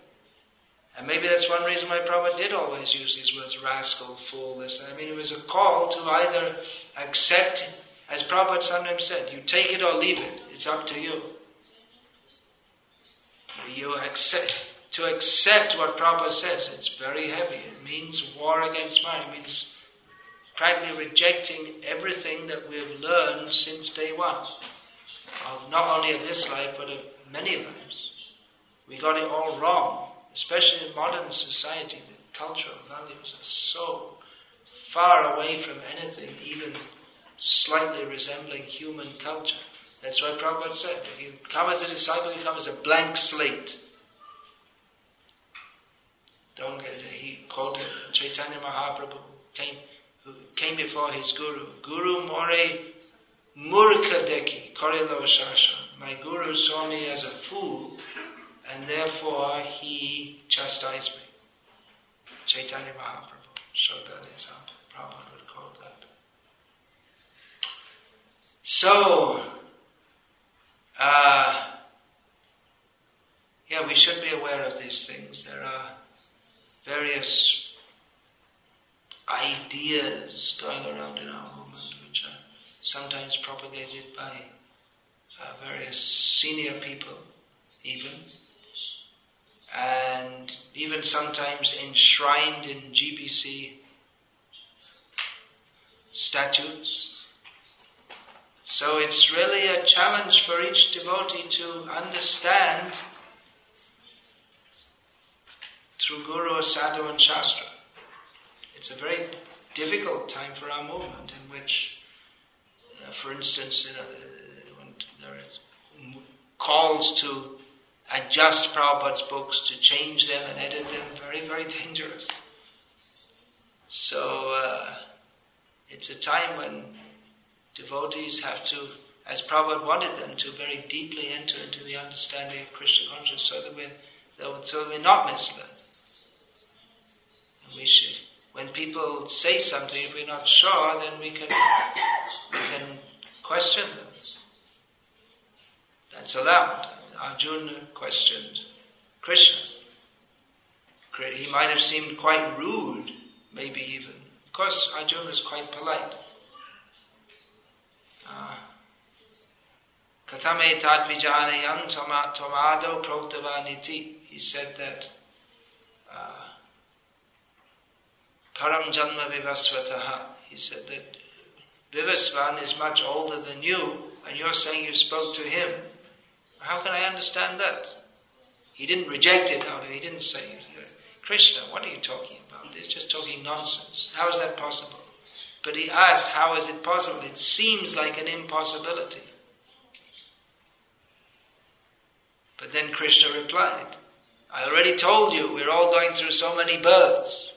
And maybe that's one reason why Prabhupada did always use these words, rascal, fool, this. I mean, it was a call to either accept, as Prabhupada sometimes said, you take it or leave it. It's up to you. You accept, to accept what Prabhupada says, it's very heavy. It means war against mind. It means practically rejecting everything that we've learned since day one. Of not only of this life, but of many lives. We got it all wrong especially in modern society, the cultural values are so far away from anything even slightly resembling human culture. That's why Prabhupada said, if you come as a disciple, you come as a blank slate. Don't get it. He quoted Chaitanya Mahaprabhu, came, who came before his guru. Guru more murka deki korelo shasha. My guru saw me as a fool, and therefore he chastised me. Chaitanya Mahaprabhu showed that example. Prabhupada would quote that. So, uh, yeah, we should be aware of these things. There are various ideas going around in our movement which are sometimes propagated by uh, various senior people, even, and even sometimes enshrined in GBC statutes. So it's really a challenge for each devotee to understand through Guru, Sadhu, and Shastra. It's a very difficult time for our movement in which, uh, for instance, you know, when there are calls to adjust Prabhupada's books, to change them and edit them, very, very dangerous. So uh, it's a time when devotees have to, as Prabhupada wanted them to, very deeply enter into the understanding of Krishna consciousness so that we're, so that we're not misled we should, when people say something, if we're not sure, then we can, we can question them. That's allowed. Arjuna questioned Krishna. He might have seemed quite rude, maybe even. Of course, Arjuna is quite polite. Ah. Katame tat vijanayam tomado proktavaniti. He said that uh, Param Janma Vivasvataha. He said that Vivasvan is much older than you, and you're saying you spoke to him. How can I understand that? He didn't reject it out he didn't say, Krishna, what are you talking about? They're just talking nonsense. How is that possible? But he asked, How is it possible? It seems like an impossibility. But then Krishna replied, I already told you, we're all going through so many births.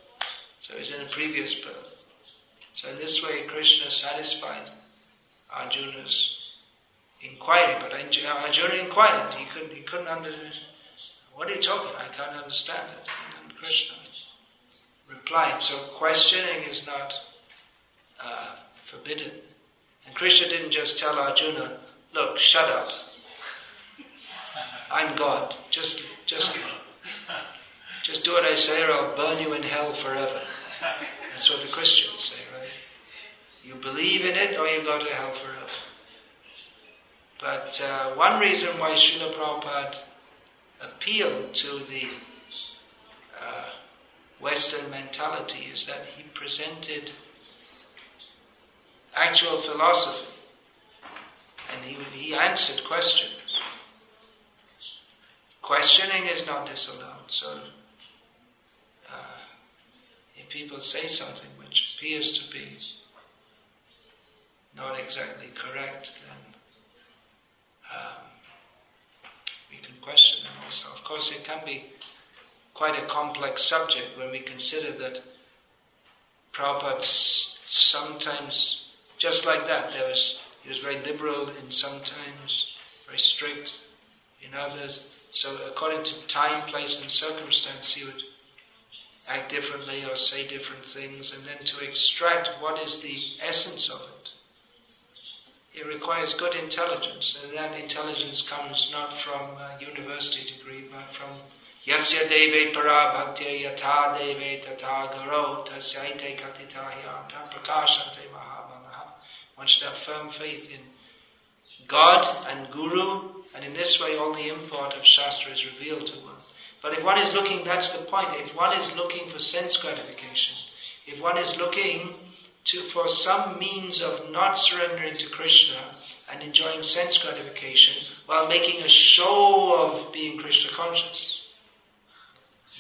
So he's in a previous birth. So in this way, Krishna satisfied Arjuna's inquiry. But Arjuna inquired. He couldn't. He couldn't understand. What are you talking? I can't understand it. And Krishna replied. So questioning is not uh, forbidden. And Krishna didn't just tell Arjuna, "Look, shut up. I'm God. Just, just." Just do what I say or I'll burn you in hell forever. That's what the Christians say, right? You believe in it or you go to hell forever. But uh, one reason why Srila Prabhupada appealed to the uh, Western mentality is that he presented actual philosophy and he, he answered questions. Questioning is not disallowed, so uh, if people say something which appears to be not exactly correct, then um, we can question them also. Of course, it can be quite a complex subject when we consider that Prabhupada sometimes, just like that, there was he was very liberal in sometimes, very strict in others. So according to time, place, and circumstance, he would act differently or say different things, and then to extract what is the essence of it. It requires good intelligence, and that intelligence comes not from a university degree, but from Yasya deve para bhaktir yatha deve tata garo tasyaite katitahya prakashante mahamanaha. One should have firm faith in God and Guru, and in this way all the import of Shastra is revealed to one. But if one is looking, that's the point, if one is looking for sense gratification, if one is looking to, for some means of not surrendering to Krishna and enjoying sense gratification while making a show of being Krishna conscious,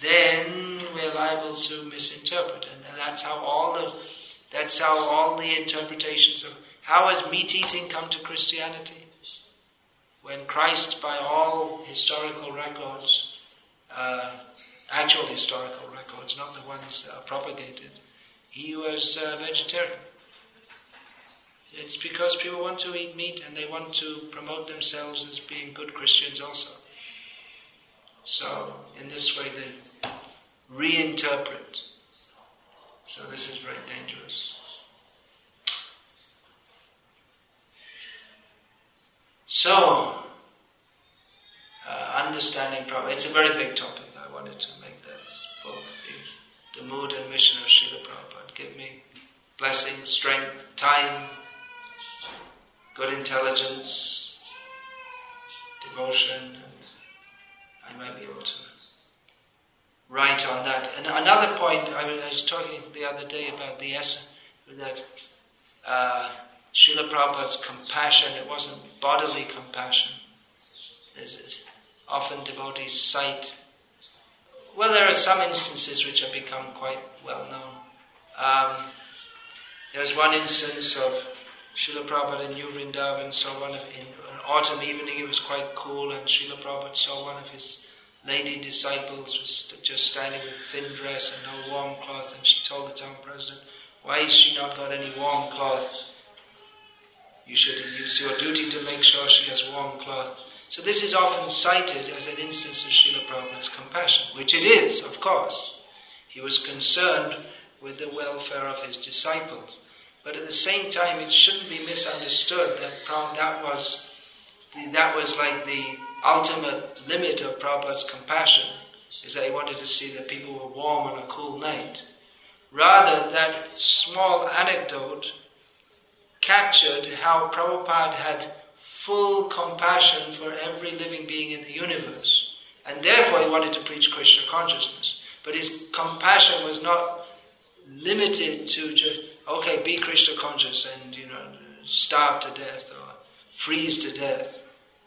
then we're liable to misinterpret. And that's how all the, that's how all the interpretations of, how has meat eating come to Christianity? When Christ, by all historical records, uh, actual historical records, not the ones that are propagated, he was a vegetarian. It's because people want to eat meat and they want to promote themselves as being good Christians also. So, in this way, they reinterpret. So, this is very dangerous. So, uh, understanding Prabhupada, it's a very big topic. I wanted to make this book, the, mood and mission of Prabhupada. Give me blessing, strength, time, good intelligence, devotion, and I might be able to write on that. And another point, I was talking the other day about the essence that uh, Srila Prabhupada's compassion, it wasn't bodily compassion. There's it often devotees cite, well, there are some instances which have become quite well known. Um, there's one instance of Srila Prabhupada in New Vrindavan saw one of, in an autumn evening, it was quite cool, and Srila Prabhupada saw one of his lady disciples was just standing with thin dress and no warm cloth, and she told the town president, Why has she not got any warm cloth? You should use your duty to make sure she has warm cloth. So this is often cited as an instance of Srila Prabhupada's compassion, which it is, of course. He was concerned with the welfare of his disciples. But at the same time, it shouldn't be misunderstood that that was that was like the ultimate limit of Prabhupada's compassion, is that he wanted to see that people were warm on a cool night. Rather, that small anecdote captured how Prabhupada had full compassion for every living being in the universe. And therefore, he wanted to preach Krishna consciousness. But his compassion was not limited to just, okay, be Krishna conscious and, you know, starve to death or freeze to death.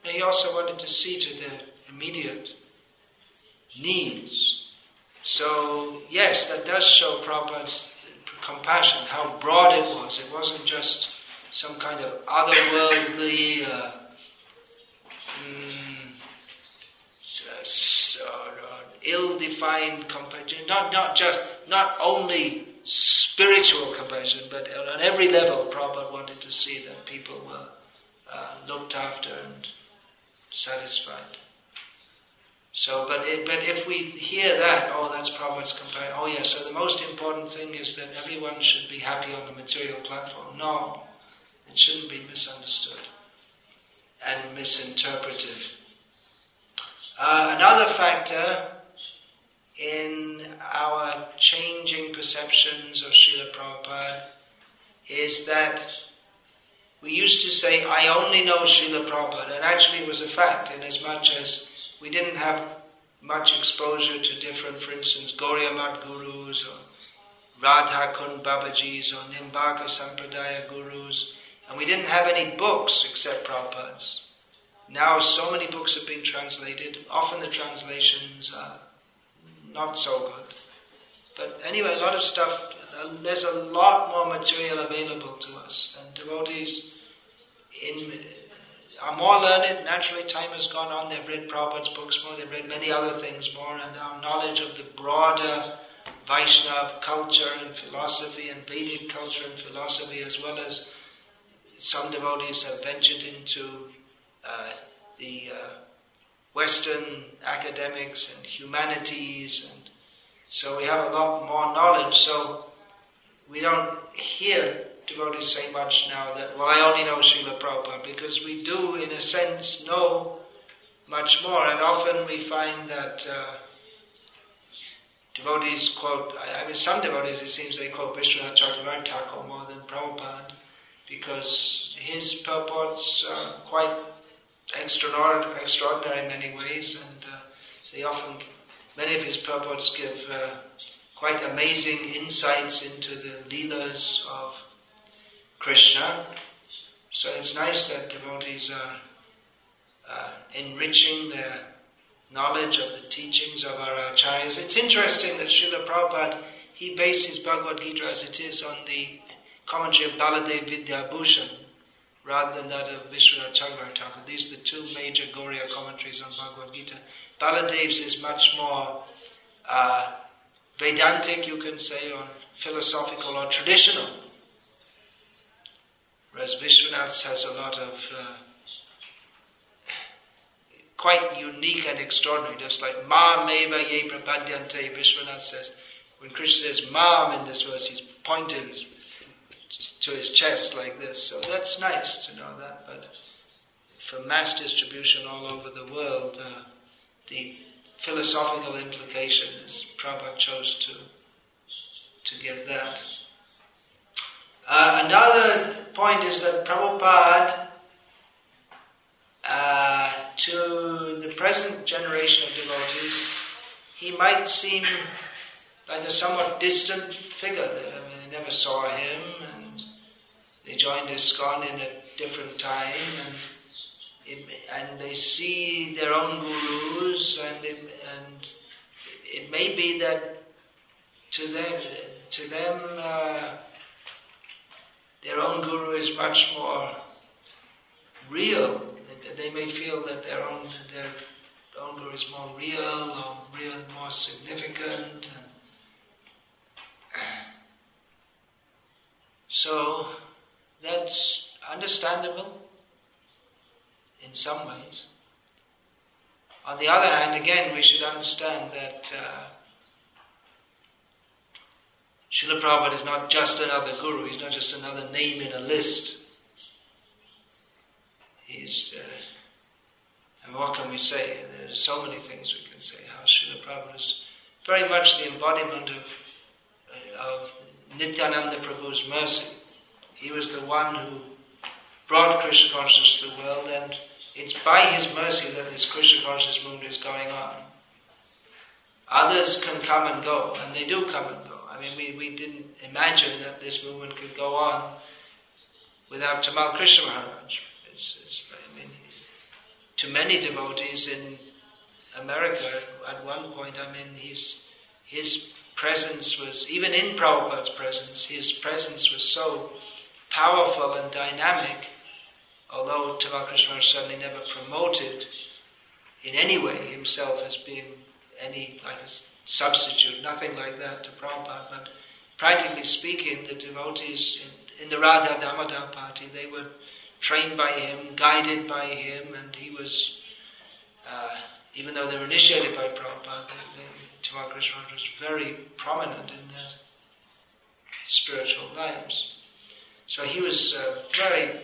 And he also wanted to see to their immediate needs. So, yes, that does show Prabhupada's compassion, how broad it was. It wasn't just some kind of otherworldly, uh, mm, uh, ill-defined compassion. Not, not just, not only spiritual compassion, but on every level, Prabhupada wanted to see that people were uh, looked after and satisfied. So, but it, but if we hear that, oh, that's Prabhupada's compassion. Oh, yeah. So the most important thing is that everyone should be happy on the material platform. No, it shouldn't be misunderstood and misinterpreted. Uh, another factor in our changing perceptions of Srila Prabhupada is that we used to say, I only know Srila Prabhupada, and actually it was a fact, in as much as we didn't have much exposure to different, for instance, Gauriya gurus, or Radha Kund Babajis, or Nimbarka Sampradaya gurus, and we didn't have any books except Prabhupada's. Now so many books have been translated, often the translations are not so good. But anyway, a lot of stuff, there's a lot more material available to us, and devotees in, are more learned. Naturally, time has gone on. They've read Prabhupada's books more. They've read many other things more, and our knowledge of the broader Vaishnav culture and philosophy and Vedic culture and philosophy, as well as some devotees have ventured into uh, the uh, Western academics and humanities, and so we have a lot more knowledge. So we don't hear devotees say much now that, well, I only know Srila Prabhupada, because we do, in a sense, know much more, and often we find that uh, devotees quote, I, I, mean, some devotees, it seems they quote Vishwanath Chakravarti more than Prabhupada, because his purports are quite extraordinary, extraordinary in many ways, and uh, they often, many of his purports give uh, quite amazing insights into the leelas of Krishna. So it's nice that devotees are uh, enriching their knowledge of the teachings of our acharyas. It's interesting that Srila Prabhupada, he based his Bhagavad Gita as it is on the commentary of Baladev Vidyabhushan rather than that of Vishwanath Chakravarti These are the two major Gauriya commentaries on Bhagavad Gita. Baladev's is much more uh, Vedantic, you can say, or philosophical or traditional. Whereas Vishwanath has a lot of uh, quite unique and extraordinary, just like Ma Meva Ye Prapadyante, Vishwanath says. When Krishna says Mam in this verse, he's pointed to his chest like this. So that's nice to know that, but for mass distribution all over the world, uh, the philosophical implications Prabhupada chose to to give that. Uh, another point is that Prabhupada, uh, to the present generation of devotees, he might seem like a somewhat distant figure. I mean, they never saw him, they joined ISKCON in a different time, and it, and they see their own gurus, and it, and it may be that to them, to them, uh, their own guru is much more real. They may feel that their own their own guru is more real or real, more significant. So that's understandable in some ways. On the other hand, again, we should understand that uh, Srila Prabhupada is not just another guru, he's not just another name in a list. He's, uh, and what can we say? There's so many things we can say. How Srila Prabhupada is very much the embodiment of, uh, of Nityananda Prabhu's mercy. He was the one who brought Krishna consciousness to the world, and it's by his mercy that this Krishna consciousness movement is going on. Others can come and go, and they do come and go. I mean, we, we didn't imagine that this movement could go on without Tamal Krishna Maharaj. It's, it's, I mean, to many devotees in America, at one point, I mean, his, his presence was, even in Prabhupada's presence, his presence was so powerful and dynamic, although Tamal Krishna certainly never promoted in any way himself as being any like a substitute, nothing like that to Prabhupada, but practically speaking, the devotees in, in the Radha Damodar party, they were trained by him, guided by him, and he was, uh, even though they were initiated by Prabhupada, Tamal Krishna was very prominent in their spiritual lives. So he was uh, very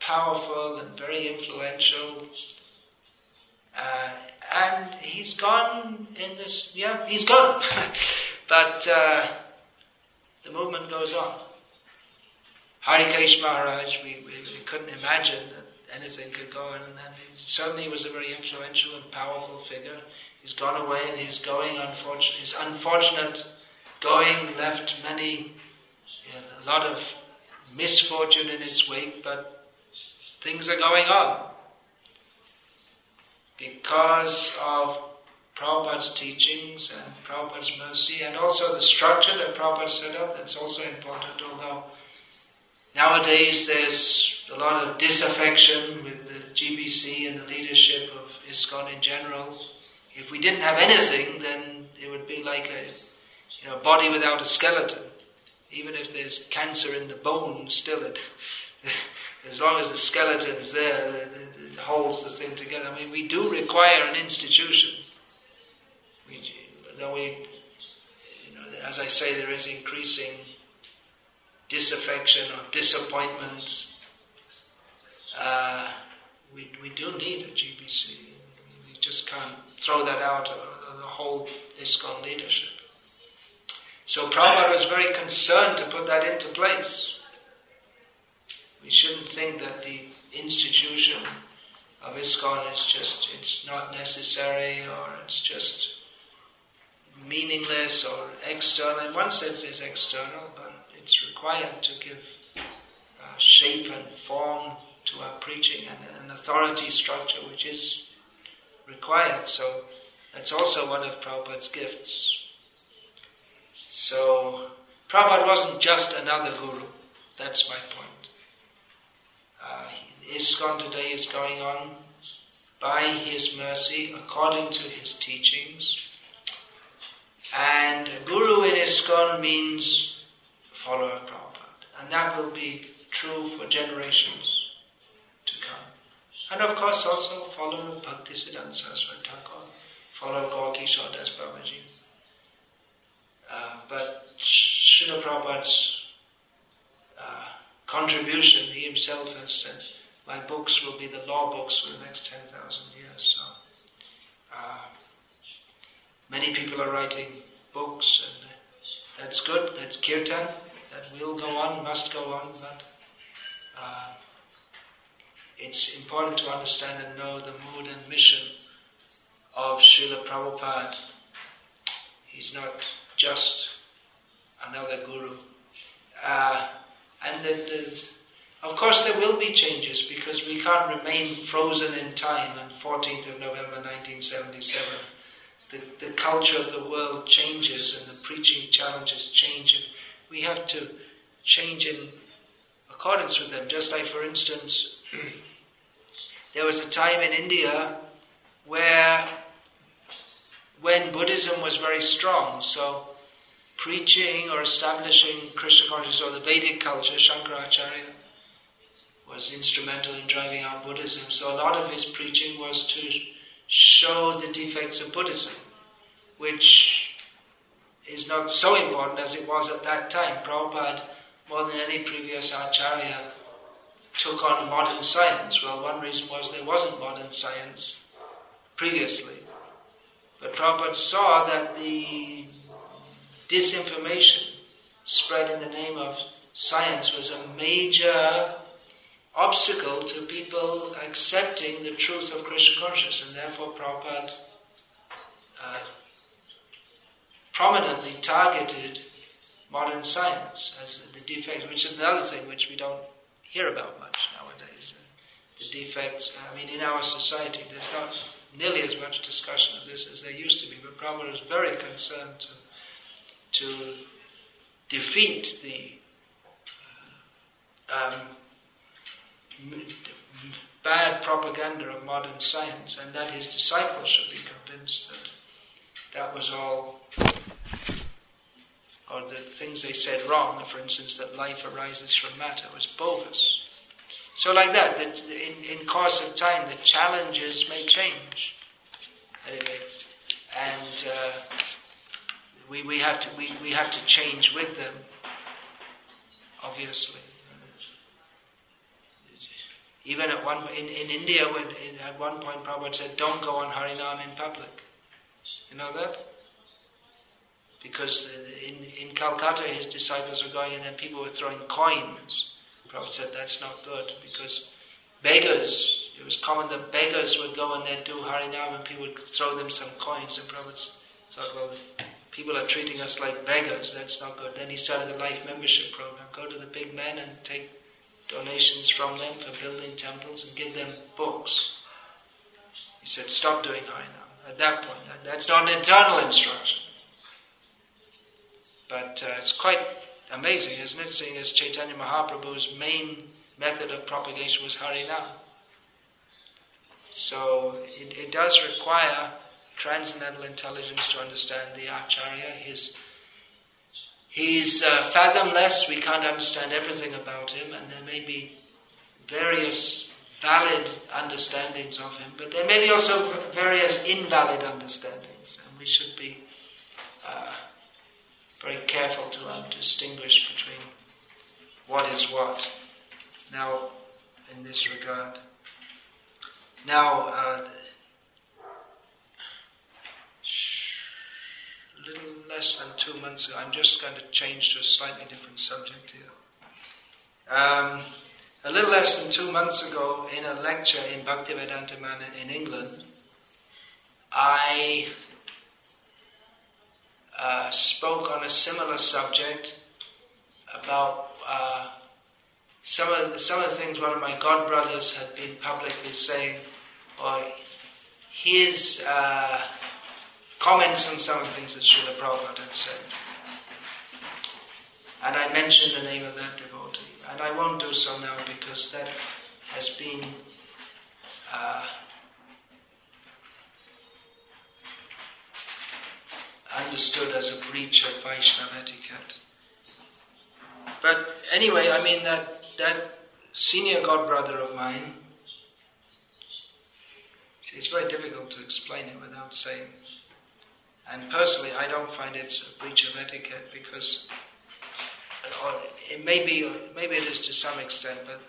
powerful and very influential. Uh, and he's gone in this, yeah, he's gone. but uh, the movement goes on. Harikesh Maharaj, we, we, we, couldn't imagine that anything could go on. And he certainly was a very influential and powerful figure. He's gone away and he's going, unfortunately, his unfortunate going left many, you know, a lot of misfortune in its wake, but things are going on. Because of Prabhupada's teachings and Prabhupada's mercy, and also the structure that Prabhupada set up, that's also important, although nowadays there's a lot of disaffection with the GBC and the leadership of ISKCON in general. If we didn't have anything, then it would be like a you know, body without a skeleton even if there's cancer in the bone, still it, as long as the skeleton is there, it, it, holds the thing together. I mean, we do require an institution. We, though we, you know, as I say, there is increasing disaffection or disappointment. Uh, we, we do need a GBC. We just can't throw that out of the whole ISKCON leadership. So Prabhupada was very concerned to put that into place. We shouldn't think that the institution of ISKCON is just, it's not necessary or it's just meaningless or external. In one sense it's external, but it's required to give uh, shape and form to our preaching and an authority structure which is required. So that's also one of Prabhupada's gifts. So, Prabhupada wasn't just another guru. That's my point. Uh, ISKCON today is going on by His mercy, according to His teachings. And guru in ISKCON means follower of Prabhupada. And that will be true for generations to come. And of course also follower of Bhaktisiddhanta Saraswati Thakur, follower of Gaura Kishor Das Babaji. Uh, but Srila Prabhupada's uh, contribution, he himself has said, my books will be the law books for the next 10,000 years. So, uh, many people are writing books, and that's good. That's kirtan. That will go on, must go on, but uh, it's important to understand and know the mood and mission of Srila Prabhupada. He's not just another guru. Uh, and the, the of course, there will be changes because we can't remain frozen in time on 14th of November 1977. The, the culture of the world changes and the preaching challenges change, and we have to change in accordance with them. Just like, for instance, there was a time in India where when Buddhism was very strong, so preaching or establishing Krishna consciousness or the Vedic culture, Shankaracharya was instrumental in driving out Buddhism. So a lot of his preaching was to show the defects of Buddhism, which is not so important as it was at that time. Prabhupada, more than any previous acharya, took on modern science. Well, one reason was there wasn't modern science previously. But Prabhupada saw that the disinformation spread in the name of science was a major obstacle to people accepting the truth of Krishna consciousness, and therefore Prabhupada uh, prominently targeted modern science as the defects, which is another thing which we don't hear about much nowadays. The defects, I mean, in our society, there's not nearly as much discussion of this as there used to be, but Prabhupada was very concerned to, to defeat the uh, um, bad propaganda of modern science and that his disciples should be convinced that that was all, or the things they said wrong, for instance, that life arises from matter, was bogus. So, like that, that in, in course of time, the challenges may change. And uh, we, we, have to, we, we have to change with them, obviously. Even at one in, in India, when in, at one point Prabhupada said, "Don't go on Harinam in public." You know that? Because in in Calcutta, his disciples were going, and then people were throwing coins. Prabhupada said that's not good because beggars. It was common that beggars would go and they'd do Harinam, and people would throw them some coins. And Prabhupada thought, well, people are treating us like beggars. That's not good. Then he started the life membership program. Go to the big men and take donations from them for building temples and give them books. He said, stop doing Harinam. At that point, that's not an eternal instruction. But uh, it's quite amazing, isn't it? Seeing as Chaitanya Mahaprabhu's main method of propagation was Harinam. So it, it does require transcendental intelligence to understand the Acharya, his He's uh, fathomless, we can't understand everything about him, and there may be various valid understandings of him, but there may be also various invalid understandings, and we should be uh, very careful to um, distinguish between what is what. Now, in this regard, now, uh, little less than two months ago. I'm just going to change to a slightly different subject here. Um, a little less than two months ago, in a lecture in Bhaktivedanta Manor in England, I uh, spoke on a similar subject about uh, some of the, some of the things one of my god brothers had been publicly saying, or his uh, comments on some of the things that Srila Prabhupada had said. And I mentioned the name of that devotee. And I won't do so now because that has been uh, understood as a breach of Vaishnava etiquette. but anyway, I mean that that senior god brother of mine. See, it's very difficult to explain it without saying. And personally, I don't find it a breach of etiquette because it may be, maybe it is to some extent, but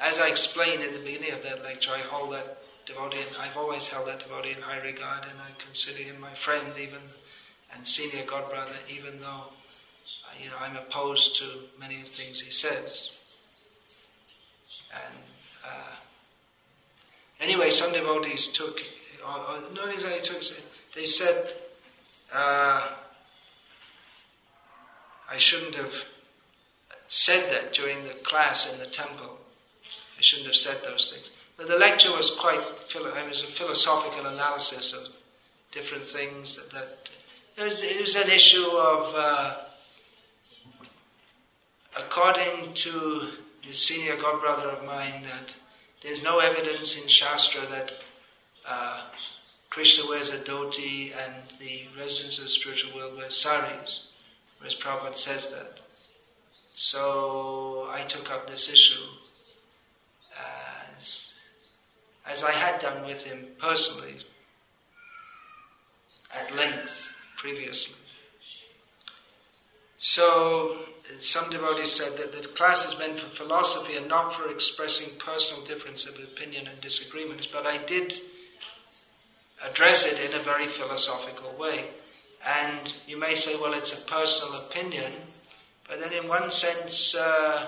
as I explained at the beginning of that lecture, I hold that devotee, in, I've always held that devotee in high regard, and I consider him my friend, even and senior god brother, even though you know I'm opposed to many of the things he says. And uh, anyway, some devotees took, or, or not exactly took, they said, uh, I shouldn't have said that during the class in the temple. I shouldn't have said those things. But the lecture was quite, it was a philosophical analysis of different things that, that it, was, it was an issue of, uh, according to the senior godbrother of mine, that there's no evidence in Shastra that uh, Krishna wears a dhoti and the residents of the spiritual world wear saris, whereas Prabhupada says that. So I took up this issue as, as I had done with him personally at length previously. So some devotees said that the class is meant for philosophy and not for expressing personal difference of opinion and disagreements, but I did address it in a very philosophical way. And you may say, well, it's a personal opinion, but then, in one sense, uh,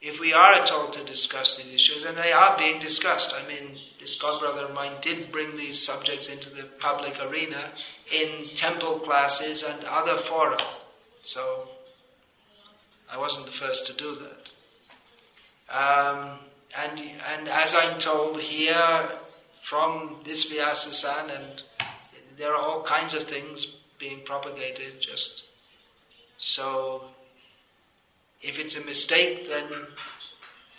if we are at all to discuss these issues, and they are being discussed, I mean, this godbrother of mine did bring these subjects into the public arena in temple classes and other fora. So, I wasn't the first to do that. Um, and, and as I'm told here from this Vyasa and there are all kinds of things being propagated just so, if it's a mistake, then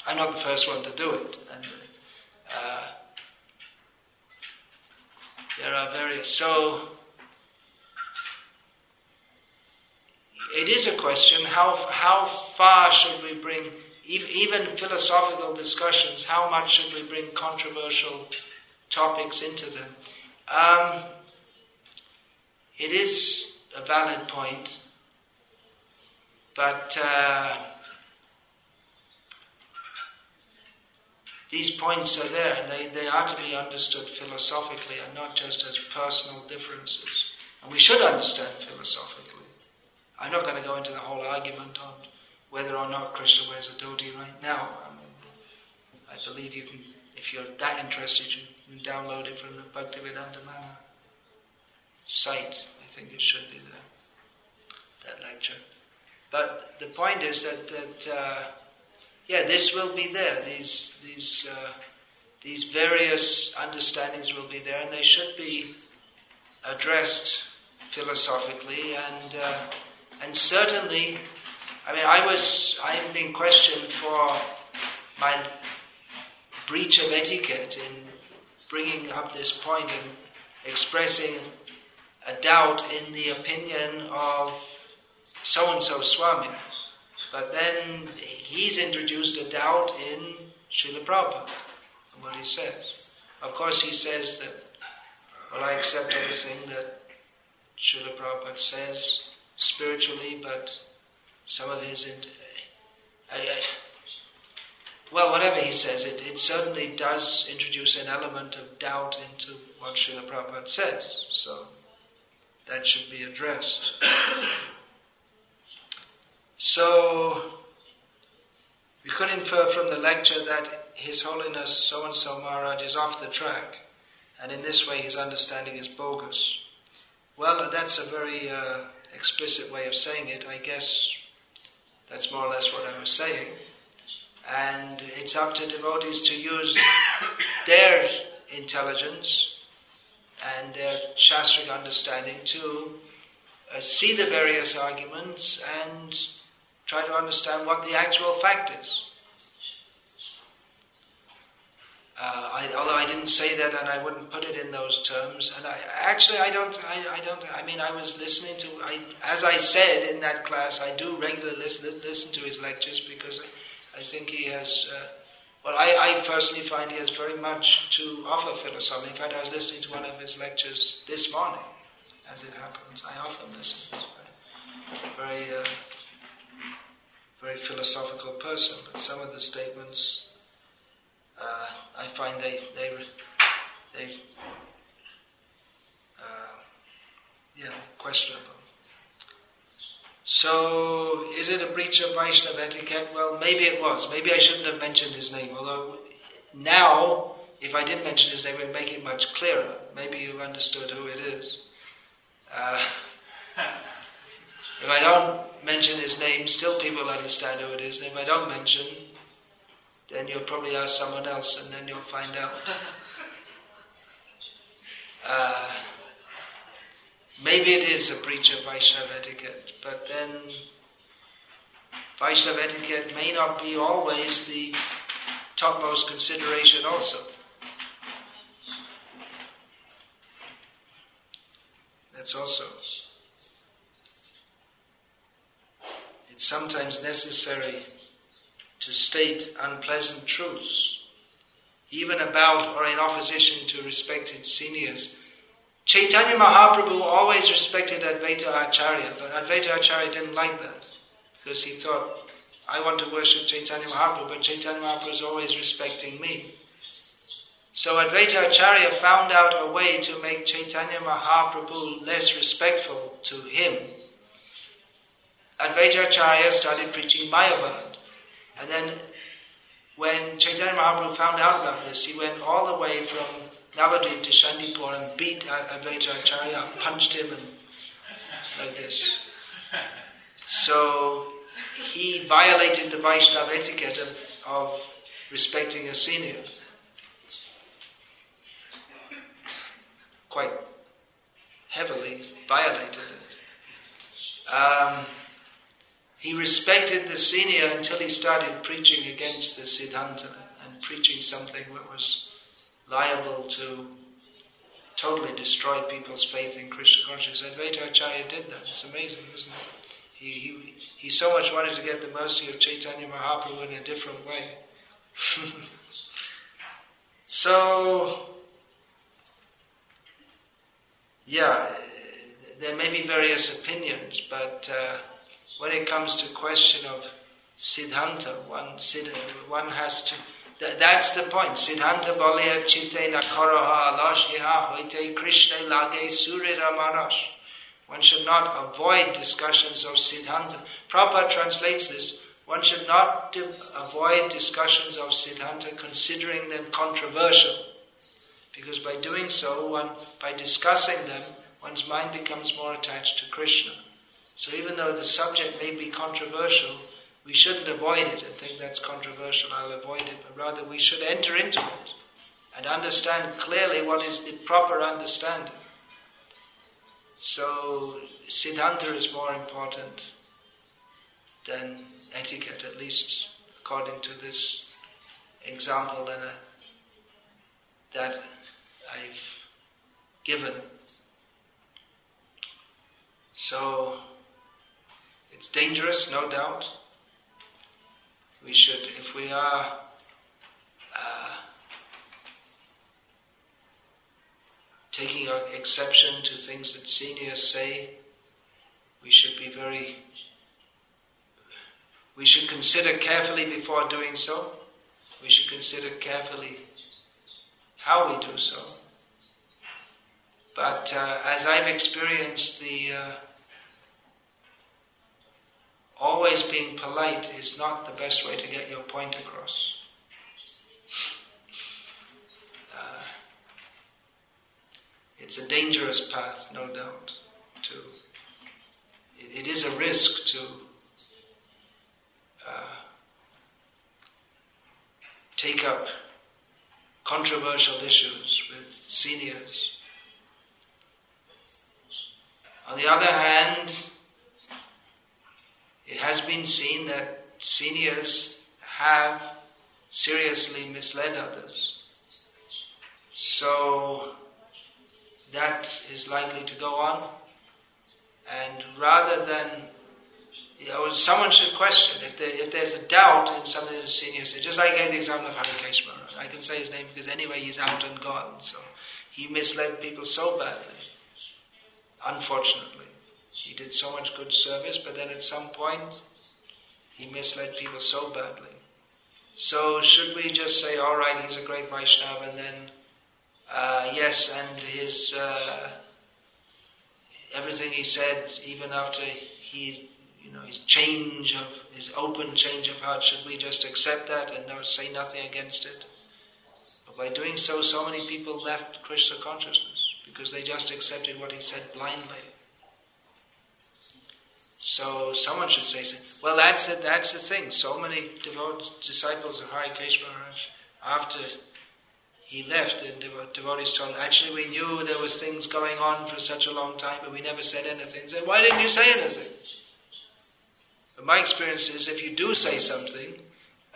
I'm not the first one to do it. And uh, there are various. So, it is a question how, how far should we bring, even philosophical discussions, how much should we bring controversial topics into them? Um, it is a valid point. But uh, these points are there and they, they are to be understood philosophically and not just as personal differences. And we should understand philosophically. I'm not going to go into the whole argument on whether or not Krishna wears a dhoti right now. I mean, I believe you can, if you're that interested, you can download it from the Bhaktivedanta Manor site. I think it should be there, that lecture. But the point is that, that uh, yeah, this will be there. These, these, uh, these various understandings will be there, and they should be addressed philosophically. And, uh, and certainly, I mean, I was, I am being questioned for my breach of etiquette in bringing up this point and expressing a doubt in the opinion of so and so Swami. But then he's introduced a doubt in Srila Prabhupada and what he says. Of course, he says that, well, I accept everything that Srila Prabhupada says spiritually, but some of his. Uh, I, I, well, whatever he says, it, it certainly does introduce an element of doubt into what Srila Prabhupada says. So that should be addressed. So, we could infer from the lecture that His Holiness so and so Maharaj is off the track, and in this way his understanding is bogus. Well, that's a very uh, explicit way of saying it. I guess that's more or less what I was saying. And it's up to devotees to use their intelligence and their shastric understanding to uh, see the various arguments and try to understand what the actual fact is. Uh, I, although I didn't say that, and I wouldn't put it in those terms, and I actually I don't I, I don't I mean I was listening to I as I said in that class I do regularly listen listen to his lectures because I, think he has uh, well I, I personally find he has very much to offer philosophy. In fact, I was listening to one of his lectures this morning, as it happens. I often listen. Very uh, very philosophical person, but some of the statements uh, I find they they they uh, yeah questionable. So is it a breach of Vaishnava etiquette? Well, maybe it was. Maybe I shouldn't have mentioned his name. Although now, if I did mention his name, it would make it much clearer. Maybe you've understood who it is. Uh, if I don't mention his name, still people understand who it is. And if I don't mention, then you'll probably ask someone else and then you'll find out. Uh, maybe it is a breach of Vaishnava etiquette, but then Vaishnava etiquette may not be always the topmost consideration also. That's also. It's sometimes necessary to state unpleasant truths, even about or in opposition to respected seniors. Chaitanya Mahaprabhu always respected Advaita Acharya, but Advaita Acharya didn't like that because he thought, I want to worship Chaitanya Mahaprabhu, but Chaitanya Mahaprabhu is always respecting me. So Advaita Acharya found out a way to make Chaitanya Mahaprabhu less respectful to him. Advaita Acharya started preaching Mayavad. And then when Chaitanya Mahaprabhu found out about this, he went all the way from Navadvip to Shantipur and beat Advaita Acharya, punched him and like this. So he violated the Vaishnava etiquette of, of respecting a senior. Quite heavily violated it. Um, he respected the senior until he started preaching against the Siddhanta and preaching something that was liable to totally destroy people's faith in Krishna consciousness. Advaita Acharya did that. It's amazing, isn't it? He, he, he so much wanted to get the mercy of Chaitanya Mahaprabhu in a different way. so, yeah, there may be various opinions, but uh, when it comes to question of Siddhanta, one, one has to, that's the point. Siddhanta bolaya chite nakaraha alashiha hoite krishna lage surira marash. One should not avoid discussions of Siddhanta. Prabhupada translates this. One should not avoid discussions of Siddhanta considering them controversial. Because by doing so, one, by discussing them, one's mind becomes more attached to Krishna. So even though the subject may be controversial, we shouldn't avoid it and think that's controversial, I'll avoid it, but rather we should enter into it and understand clearly what is the proper understanding. So Siddhanta is more important than etiquette, at least according to this example that, I, that I've given. So it's dangerous, no doubt. We should, if we are uh, taking exception to things that seniors say, we should be very, we should consider carefully before doing so. We should consider carefully how we do so. But uh, as I've experienced the uh, always being polite is not the best way to get your point across. Uh, it's a dangerous path, no doubt. To it, it is a risk to uh, take up controversial issues with seniors. On the other hand, it has been seen that seniors have seriously misled others. So that is likely to go on. And rather than, you know, someone should question if, there, if there's a doubt in something that a senior just like I gave the example of Maharaj. I can say his name because anyway he's out and gone. So he misled people so badly, unfortunately. He did so much good service, but then at some point he misled people so badly. So should we just say, all right, he's a great Vaishnava, and then uh, yes, and his uh, everything he said, even after he, you know, his change of his open change of heart, should we just accept that and not say nothing against it? But by doing so, so many people left Krishna consciousness because they just accepted what he said blindly. So someone should say, well, that's the, that's the thing. So many devoted disciples of Harikesh Maharaj, after he left, and devotees told actually we knew there was things going on for such a long time, but we never said anything. Said, why didn't you say anything? But my experience is if you do say something,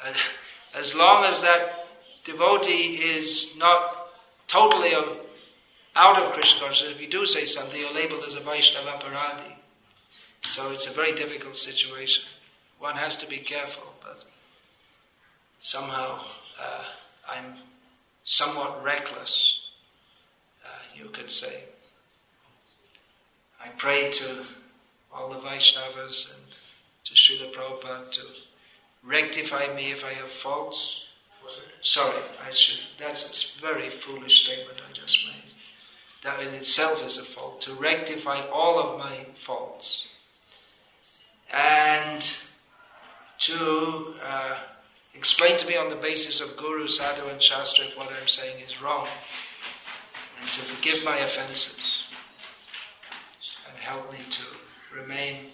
as long as that devotee is not totally out of Krishna consciousness, if you do say something, you're labeled as a Vaishnava Aparadi. So it's a very difficult situation. One has to be careful, but somehow uh, I'm somewhat reckless, uh, you could say. I pray to all the Vaishnavas and to Srila Prabhupada to rectify me if I have faults. Sorry, I should, that's a very foolish statement I just made. That in itself is a fault. To rectify all of my faults and to uh, explain to me on the basis of Guru, Sadhu, and Shastra if what I'm saying is wrong, and to forgive my offenses and help me to remain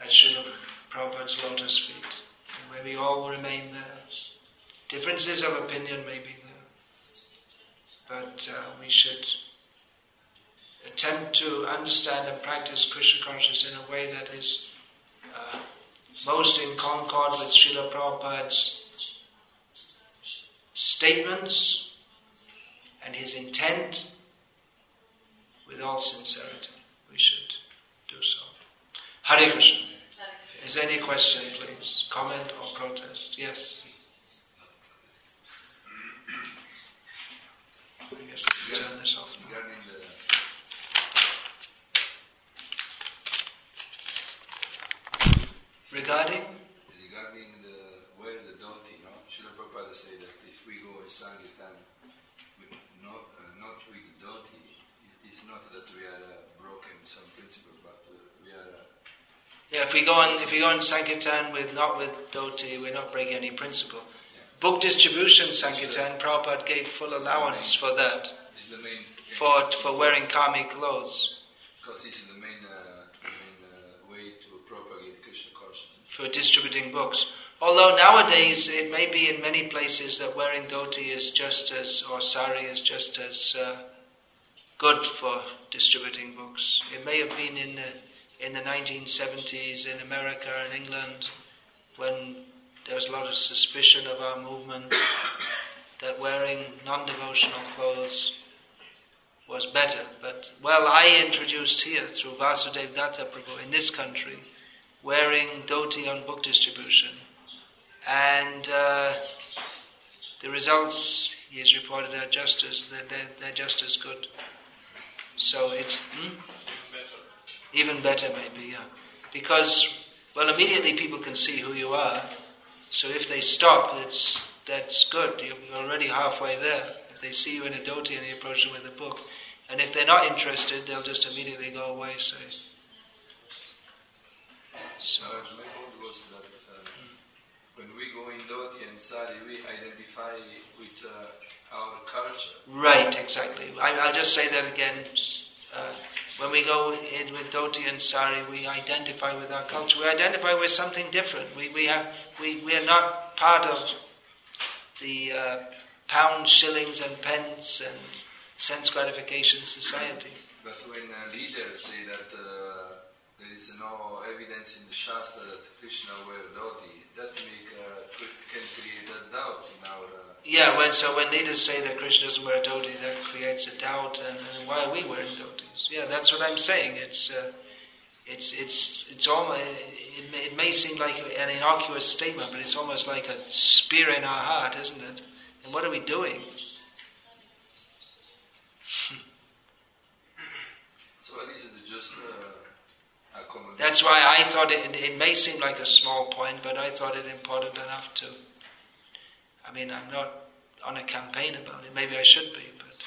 at Srila Prabhupada's lotus feet. And where we all remain there. Differences of opinion may be there, but uh, we should attempt to understand and practice Krishna consciousness in a way that is uh, most in concord with Srila Prabhupada's statements and his intent with all sincerity. We should do so. Hare Krishna. Is there any question, please? Comment or protest? Yes. I guess I can turn this off now. Regarding? Regarding the where the dhoti, no? Srila Prabhupada said that if we go in Sankirtan with not, uh, not with dhoti, it is not that we are uh, broken some principle, but uh, we are. Uh, yeah, if we go on, if we go on Sankirtan with not with dhoti, we're not breaking any principle. Yeah. Book distribution Sankirtan, Prabhupada gave full allowance for that. For for wearing karmic clothes. Because this is the main for distributing books. Although nowadays it may be in many places that wearing dhoti is just as, or sari is just as uh, good for distributing books. It may have been in the, in the 1970s in America and England when there was a lot of suspicion of our movement that wearing non-devotional clothes was better. But, well, I introduced here through Vasudev Datta Prabhu in this country wearing dhoti on book distribution. And uh, the results, he has reported, are just as, they're, they're, just as good. So it's hmm? even better, maybe, yeah. Because, well, immediately people can see who you are. So if they stop, it's, that's good. You're already halfway there. If they see you in a dhoti and you approach them with a book. And if they're not interested, they'll just immediately go away. So so my point was that uh, when we go in Dhoti and Sari, we identify with uh, our culture. Right, exactly. I, will just say that again. Uh, when we go in with Dhoti and Sari, we identify with our culture. We identify with something different. We, we, have, we, we are not part of the uh, pounds, shillings, and pence and sense gratification society. But when leaders say that there is no evidence in the Shastra that Krishna wear dhoti, that make, uh, can create a doubt in our... Uh, Yeah, when so when leaders say that Krishna doesn't wear a dhoti, that creates a doubt. And, and why are we wearing dhotis? Yeah, that's what I'm saying. It's uh, it's it's it's almost it may, it may seem like an innocuous statement, but it's almost like a spear in our heart, isn't it? And what are we doing? So is it? Just uh. That's why I thought it, it may seem like a small point, but I thought it important enough to. I mean, I'm not on a campaign about it. Maybe I should be, but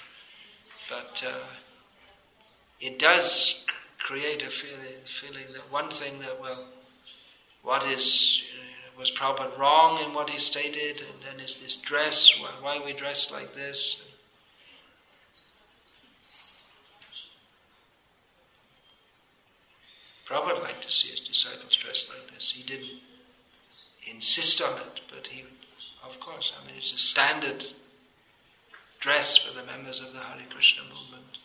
but uh, it does create a feeling, feeling that one thing that well, what is uh, was Prabhupada wrong in what he stated, and then is this dress? Why, why we dressed like this? Prabhupada liked to see his disciples dressed like this. He didn't insist on it, but he, of course, I mean, it's a standard dress for the members of the Hare Krishna movement,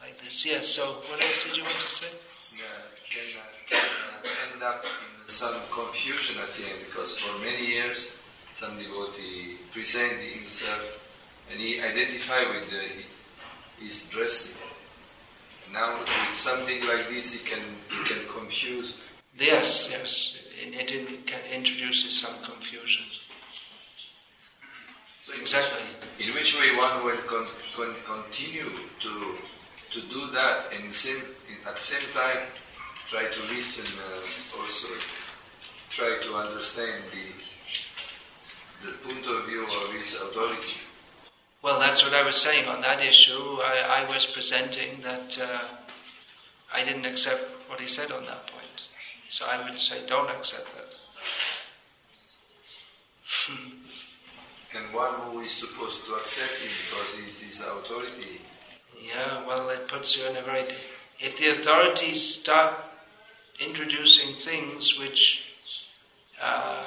like this. Yes, so what else did you want to say? Yeah, can, uh, end up in some confusion at the end because for many years some devotee presented himself and he identified with the, his dressing. Now with something like this he can he can confuse. Yes, yes, it, it, it can- introduces some confusion. So Exactly. In which way one will con, con, continue to to do that and same, at the same time try to listen uh, also try to understand the the point of view of his authority. Well, that's what I was saying on that issue. I, I was presenting that uh, I didn't accept what he said on that point. So I would say, don't accept that. And one who is supposed to accept him because he's his authority. Yeah, well, it puts you in a very. If the authorities start introducing things which. Uh,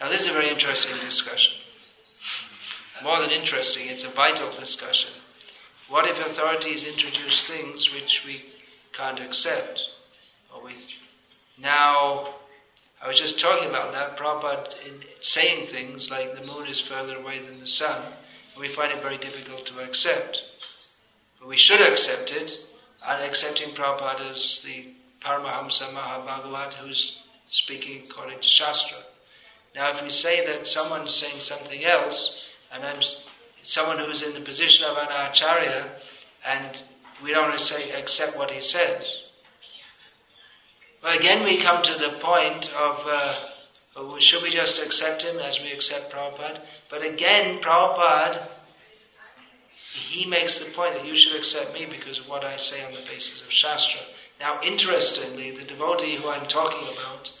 now, this is a very interesting discussion. More than interesting, it's a vital discussion. What if authorities introduce things which we can't accept? Or we, now, I was just talking about that. Prabhupada in saying things like the moon is further away than the sun, and we find it very difficult to accept. But we should accept it, and accepting Prabhupada as the Paramahamsa Mahabhagavat who's speaking according to Shastra. Now, if we say that someone's saying something else, and I'm someone who's in the position of an acharya, and we don't say accept what he says, well, again we come to the point of uh, oh, should we just accept him as we accept Prabhupada? But again, Prabhupada, he makes the point that you should accept me because of what I say on the basis of Shastra. Now, interestingly, the devotee who I'm talking about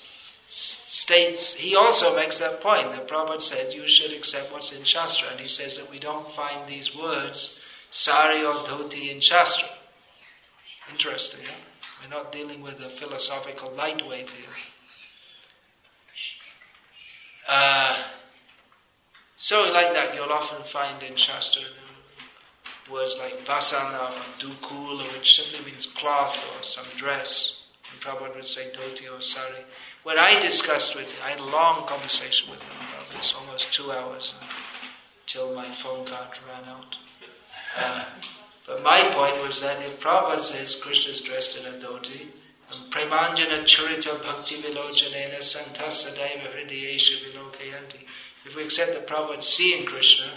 states, he also makes that point that Prabhupada said you should accept what's in Shastra. And he says that we don't find these words, sari or dhoti, in Shastra. Interesting, huh? We're not dealing with a philosophical lightweight here. Uh, so, like that, you'll often find in Shastra words like vasana or dukul, which simply means cloth or some dress. And Prabhupada would say dhoti or sari. When I discussed with him, I had a long conversation with him about this, almost two hours, until my phone card ran out. Uh, but my point was that if Prabhupada says Krishna is dressed in a dhoti, and Premanjana Churita Bhakti Vilochanena Santasa Daiva Hridayesha Vilokayanti. If we accept that Prabhupada seeing Krishna,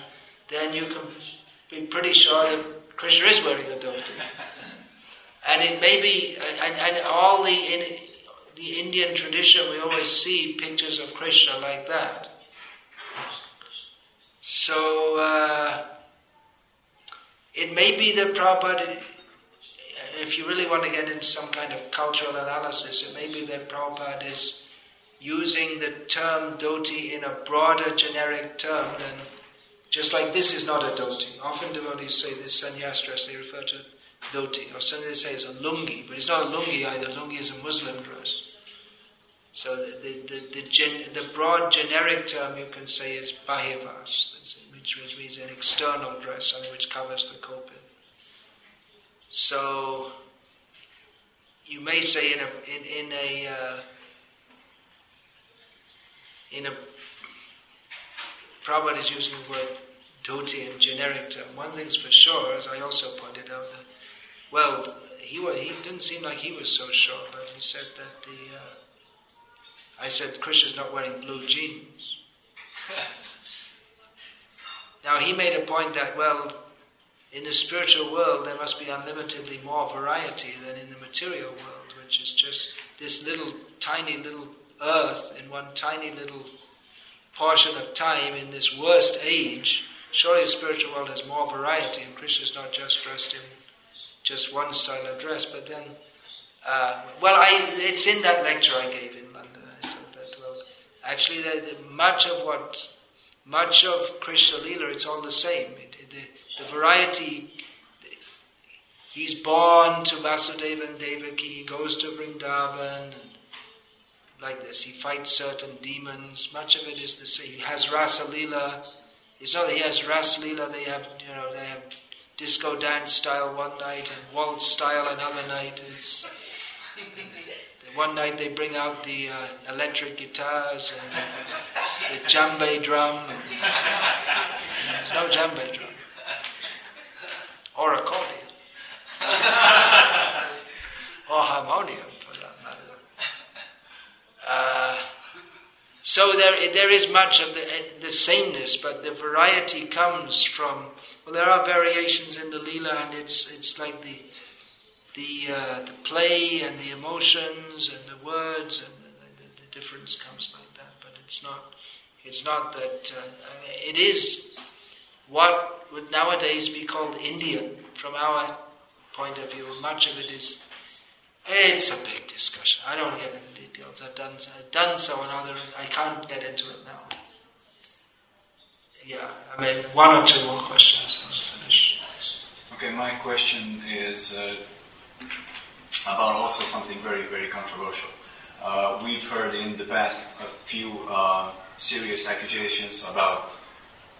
then you can be pretty sure that Krishna is wearing a dhoti. And it may be, and, and all the, in, the Indian tradition, we always see pictures of Krishna like that. So, uh, it may be that Prabhupada, if you really want to get into some kind of cultural analysis, it may be that Prabhupada is using the term dhoti in a broader generic term than just like this is not a dhoti. Often devotees say this sannyas dress, they refer to dhoti, or some they say it's a lungi, but it's not a lungi either. Lungi is a Muslim dress. So the, the, the, the, gen, the broad generic term you can say is bahivas, which, means an external dress on which covers the kopin. So you may say in a in, in a uh, in a Prabhupada is using the word dhoti in generic term. One thing's for sure, as I also pointed out, that, well, he, he didn't seem like he was so sure, but he said that the, uh, I said Krishna's not wearing blue jeans. Now he made a point that, well, in the spiritual world there must be unlimitedly more variety than in the material world, which is just this little tiny little earth in one tiny little portion of time in this worst age. Surely the spiritual world has more variety, and Krishna's not just dressed in just one style of dress. But then, uh, well, I, it's in that lecture I gave in London. I said that well, actually, the, the, much of what much of Krishna Lila, it's all the same. It, the, the variety, he's born to Vasudeva and Devaki, he goes to Vrindavan, like this, he fights certain demons. Much of it is the same. He has Rasa Lila. It's not that he has Rasa Lila, they have, you know, they have disco dance style one night and waltz style another night. It's, one night they bring out the uh, electric guitars and the djembe drum. There's no djembe drum. Or accordion. or harmonium, for that matter. Uh, so there, there is much of the, the sameness, but the variety comes from. Well, there are variations in the lila, and it's it's like the the uh, the play and the emotions and the words and the, the, the difference comes like that. But it's not it's not that uh, it is what would nowadays be called Indian from our point of view. Much of it is it's a big discussion. I don't get into details. I've done I've done so and other. I can't get into it now. Yeah, I mean one or two more questions. Okay, my question is uh, about also something very, very controversial. Uh, we've heard in the past a few uh, serious accusations about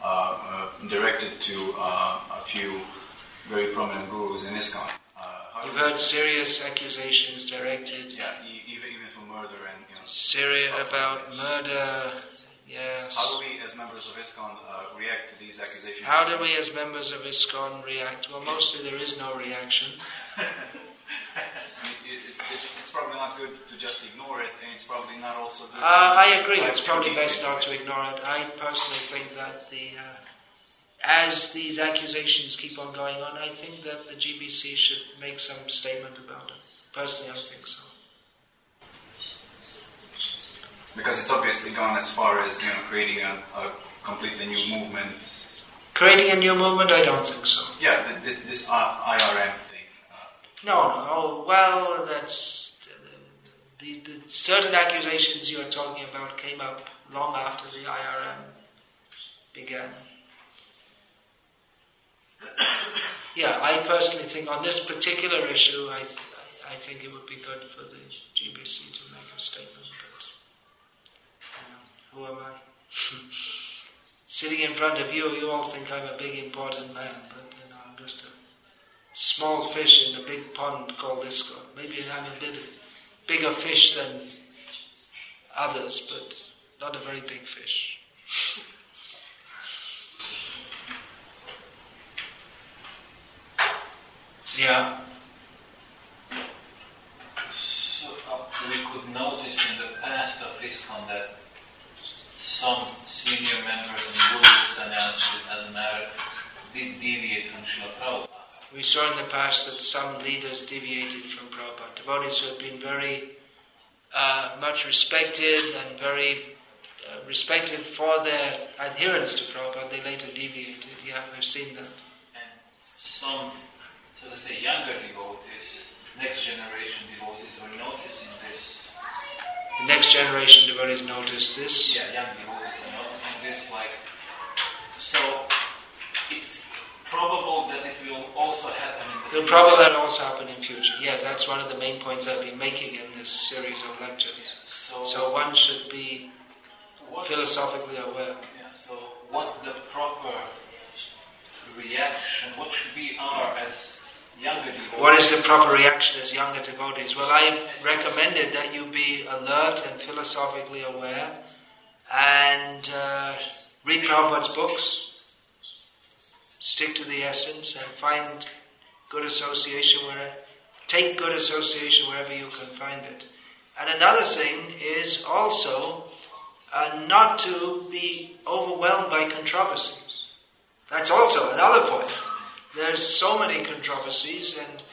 uh, uh, directed to uh, a few very prominent gurus in ISKCON. Uh, You've heard serious accusations directed. yeah, even even for murder and you know. Syria about murder. Yes. How do we, as members of ISKCON, uh, react to these accusations? How do we, as members of ISKCON, react? Well, mostly there is no reaction. It's, it's, probably not good to just ignore it, and it's probably not also good. Uh, I agree. It's probably best not to ignore it. I personally think that the uh, as these accusations keep on going on, I think that the GBC should make some statement about it. Personally, I think so. Because it's obviously gone as far as you know creating a, a completely new movement. Creating a new movement, I don't think so. Yeah, this this uh, IRM No, no. Well, that's the, the certain accusations you are talking about came up long after the IRM began. Yeah, I personally think on this particular issue, I, th- I think it would be good for the GBC to make a statement. But who am I? Sitting in front of you, you all think I'm a big important man, but you know, I'm just a small fish in the big pond called ISKCON. Maybe I'm a bit bigger fish than others, but not a very big fish. yeah. So, uh, we could notice in the past of ISKCON that some senior members and Buddhist announced it doesn't matter, did deviate from Srila. We saw in the past that some leaders deviated from Prabhupada. Devotees who had been very uh, much respected and very uh, respected for their adherence to Prabhupada, they later deviated. Yeah, we've seen that. And some, so to say, younger devotees, next generation devotees were noticing this. The next generation devotees noticed this. Yeah, young devotees were noticing this, like, so probable that it will also happen in the It'll probably that also happen in future. Yes, that's one of the main points I've been making in this series of lectures. So, So one should be what, philosophically aware. yeah, so what's the proper reaction? What should be our as younger devotees? What is the proper reaction as younger devotees? Well, I recommended that you be alert and philosophically aware, and uh, read Prabhupada's books, stick to the essence, and find good association where, take good association wherever you can find it. And another thing is also uh, not to be overwhelmed by controversies. That's also another point. There's so many controversies, and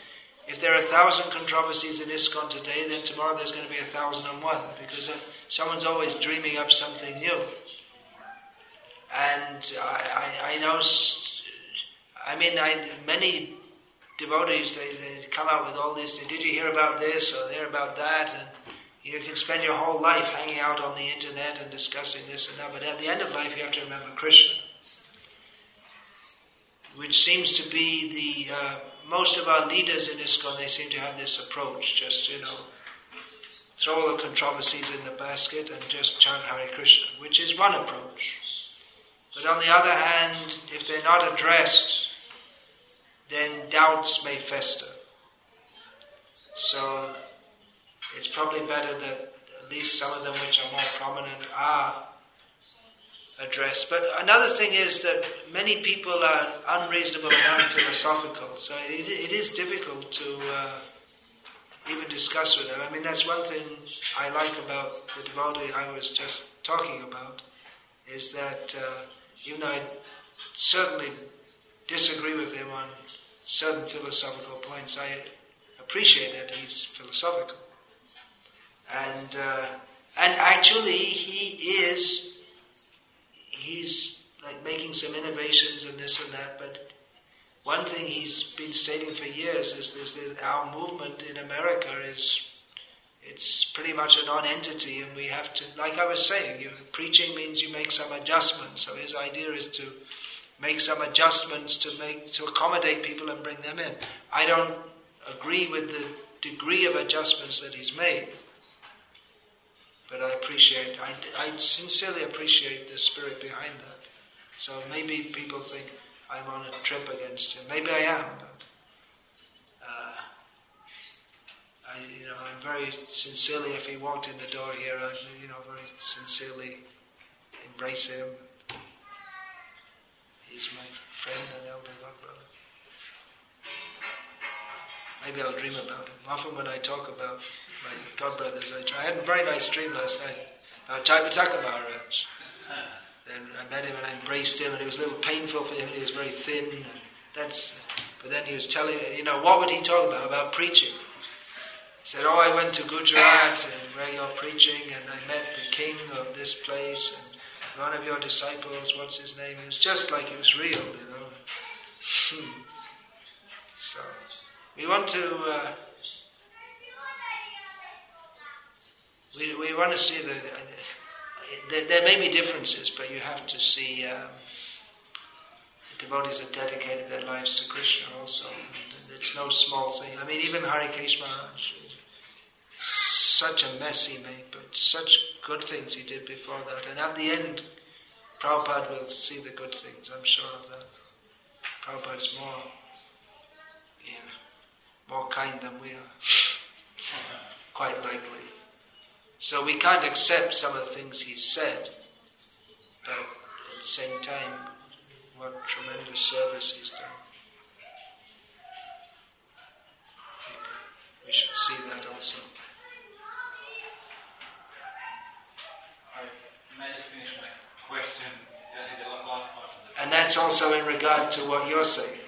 if there are a thousand controversies in ISKCON today, then tomorrow there's going to be a thousand and one, because someone's always dreaming up something new. And I, I, I know, I mean, I, many devotees, they, they come out with all this, did you hear about this or hear about that? And you can spend your whole life hanging out on the internet and discussing this and that, but at the end of life you have to remember Krishna. Which seems to be the, uh, most of our leaders in ISKCON, they seem to have this approach, just, you know, throw all the controversies in the basket and just chant Hare Krishna, which is one approach. But on the other hand, if they're not addressed, then doubts may fester. So it's probably better that at least some of them which are more prominent are addressed. But another thing is that many people are unreasonable and unphilosophical, so it, it is difficult to uh, even discuss with them. I mean, that's one thing I like about the devotee I was just talking about, is that uh, even though I certainly disagree with him on certain philosophical points, I appreciate that he's philosophical and uh, and actually he is he's like making some innovations and this and that. But one thing he's been stating for years is this: that our movement in America is it's pretty much a non-entity, and we have to, like I was saying, you, preaching means you make some adjustments. So his idea is to make some adjustments to make to accommodate people and bring them in. I don't agree with the degree of adjustments that he's made. But I appreciate, I, I sincerely appreciate the spirit behind that. So maybe people think I'm on a trip against him. Maybe I am, but uh, I, you know, I'm very sincerely. If he walked in the door here, I'd, you know, very sincerely embrace him. He's my friend and elder brother. Maybe I'll dream about him. Often when I talk about my godbrothers. I, try, I had a very nice dream last night about Jayapataka Maharaj. Then I met him and I embraced him, and it was a little painful for him. and He was very thin, and that's. But then he was telling, you know, what would he talk about? About preaching. He said, "Oh, I went to Gujarat and where you're preaching, and I met the king of this place, one of your disciples. What's his name? It was just like it was real, you know." So we want to. Uh, we, we want to see that uh, there, there, may be differences, but you have to see um, devotees have dedicated their lives to Krishna also. It's no small thing. I mean, even Harikesh Maharaj, such a mess he made, but such good things he did before that. And at the end, Prabhupada will see the good things, I'm sure of that. Prabhupada's more, know, more kind than we are. Quite likely. So we can't accept some of the things he said, but at the same time, what tremendous service he's done. We should see that also. And that's also in regard to what you're saying.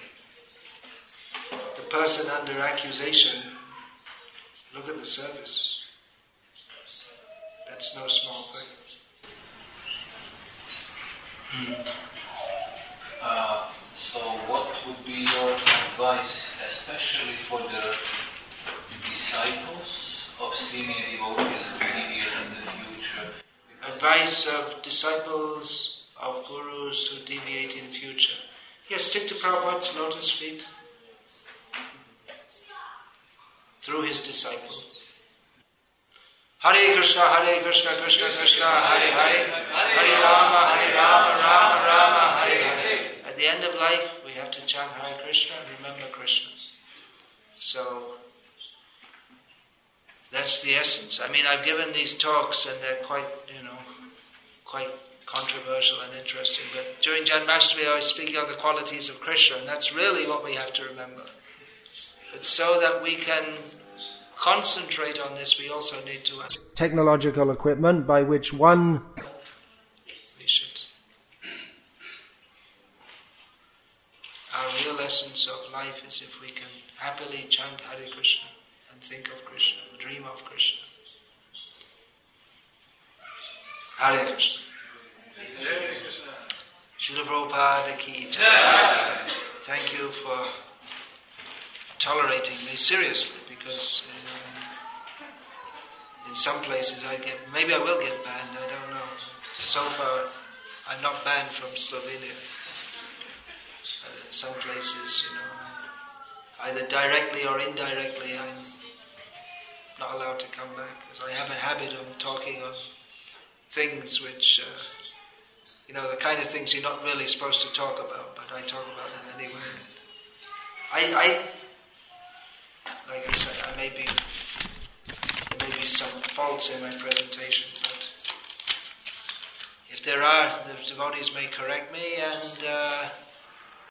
The person under accusation, look at the service. That's no small thing. Hmm. Uh, so, what would be your advice, especially for the disciples of senior devotees who deviate in the future? Advice of disciples of gurus who deviate in future. Yes, stick to Prabhupada's lotus feet through his disciples. Hare Krishna, Hare Krishna, Krishna Krishna, Hare Hare, Hare Rama, Hare Rama, Rama Rama, Hare Hare. At the end of life, we have to chant Hare Krishna and remember Krishna. So, that's the essence. I mean, I've given these talks and they're quite, quite controversial and interesting. But during Janmashtami, I was speaking of the qualities of Krishna, and that's really what we have to remember. But so that we can concentrate on this, we also need to. Technological equipment by which one We should. Our real essence of life is if we can happily chant Hare Krishna and think of Krishna, dream of Krishna. Hare Krishna. Srila Prabhupada ki. Thank you for tolerating me seriously because um, in some places I get, maybe I will get banned, I don't know. So far, I'm not banned from Slovenia. Uh, some places, you know, either directly or indirectly, I'm not allowed to come back because I have a habit of talking of things which, uh, you know, the kind of things you're not really supposed to talk about, but I talk about them anyway. I, I like I said, I may be there may be some faults in my presentation, but if there are, the devotees may correct me, and uh,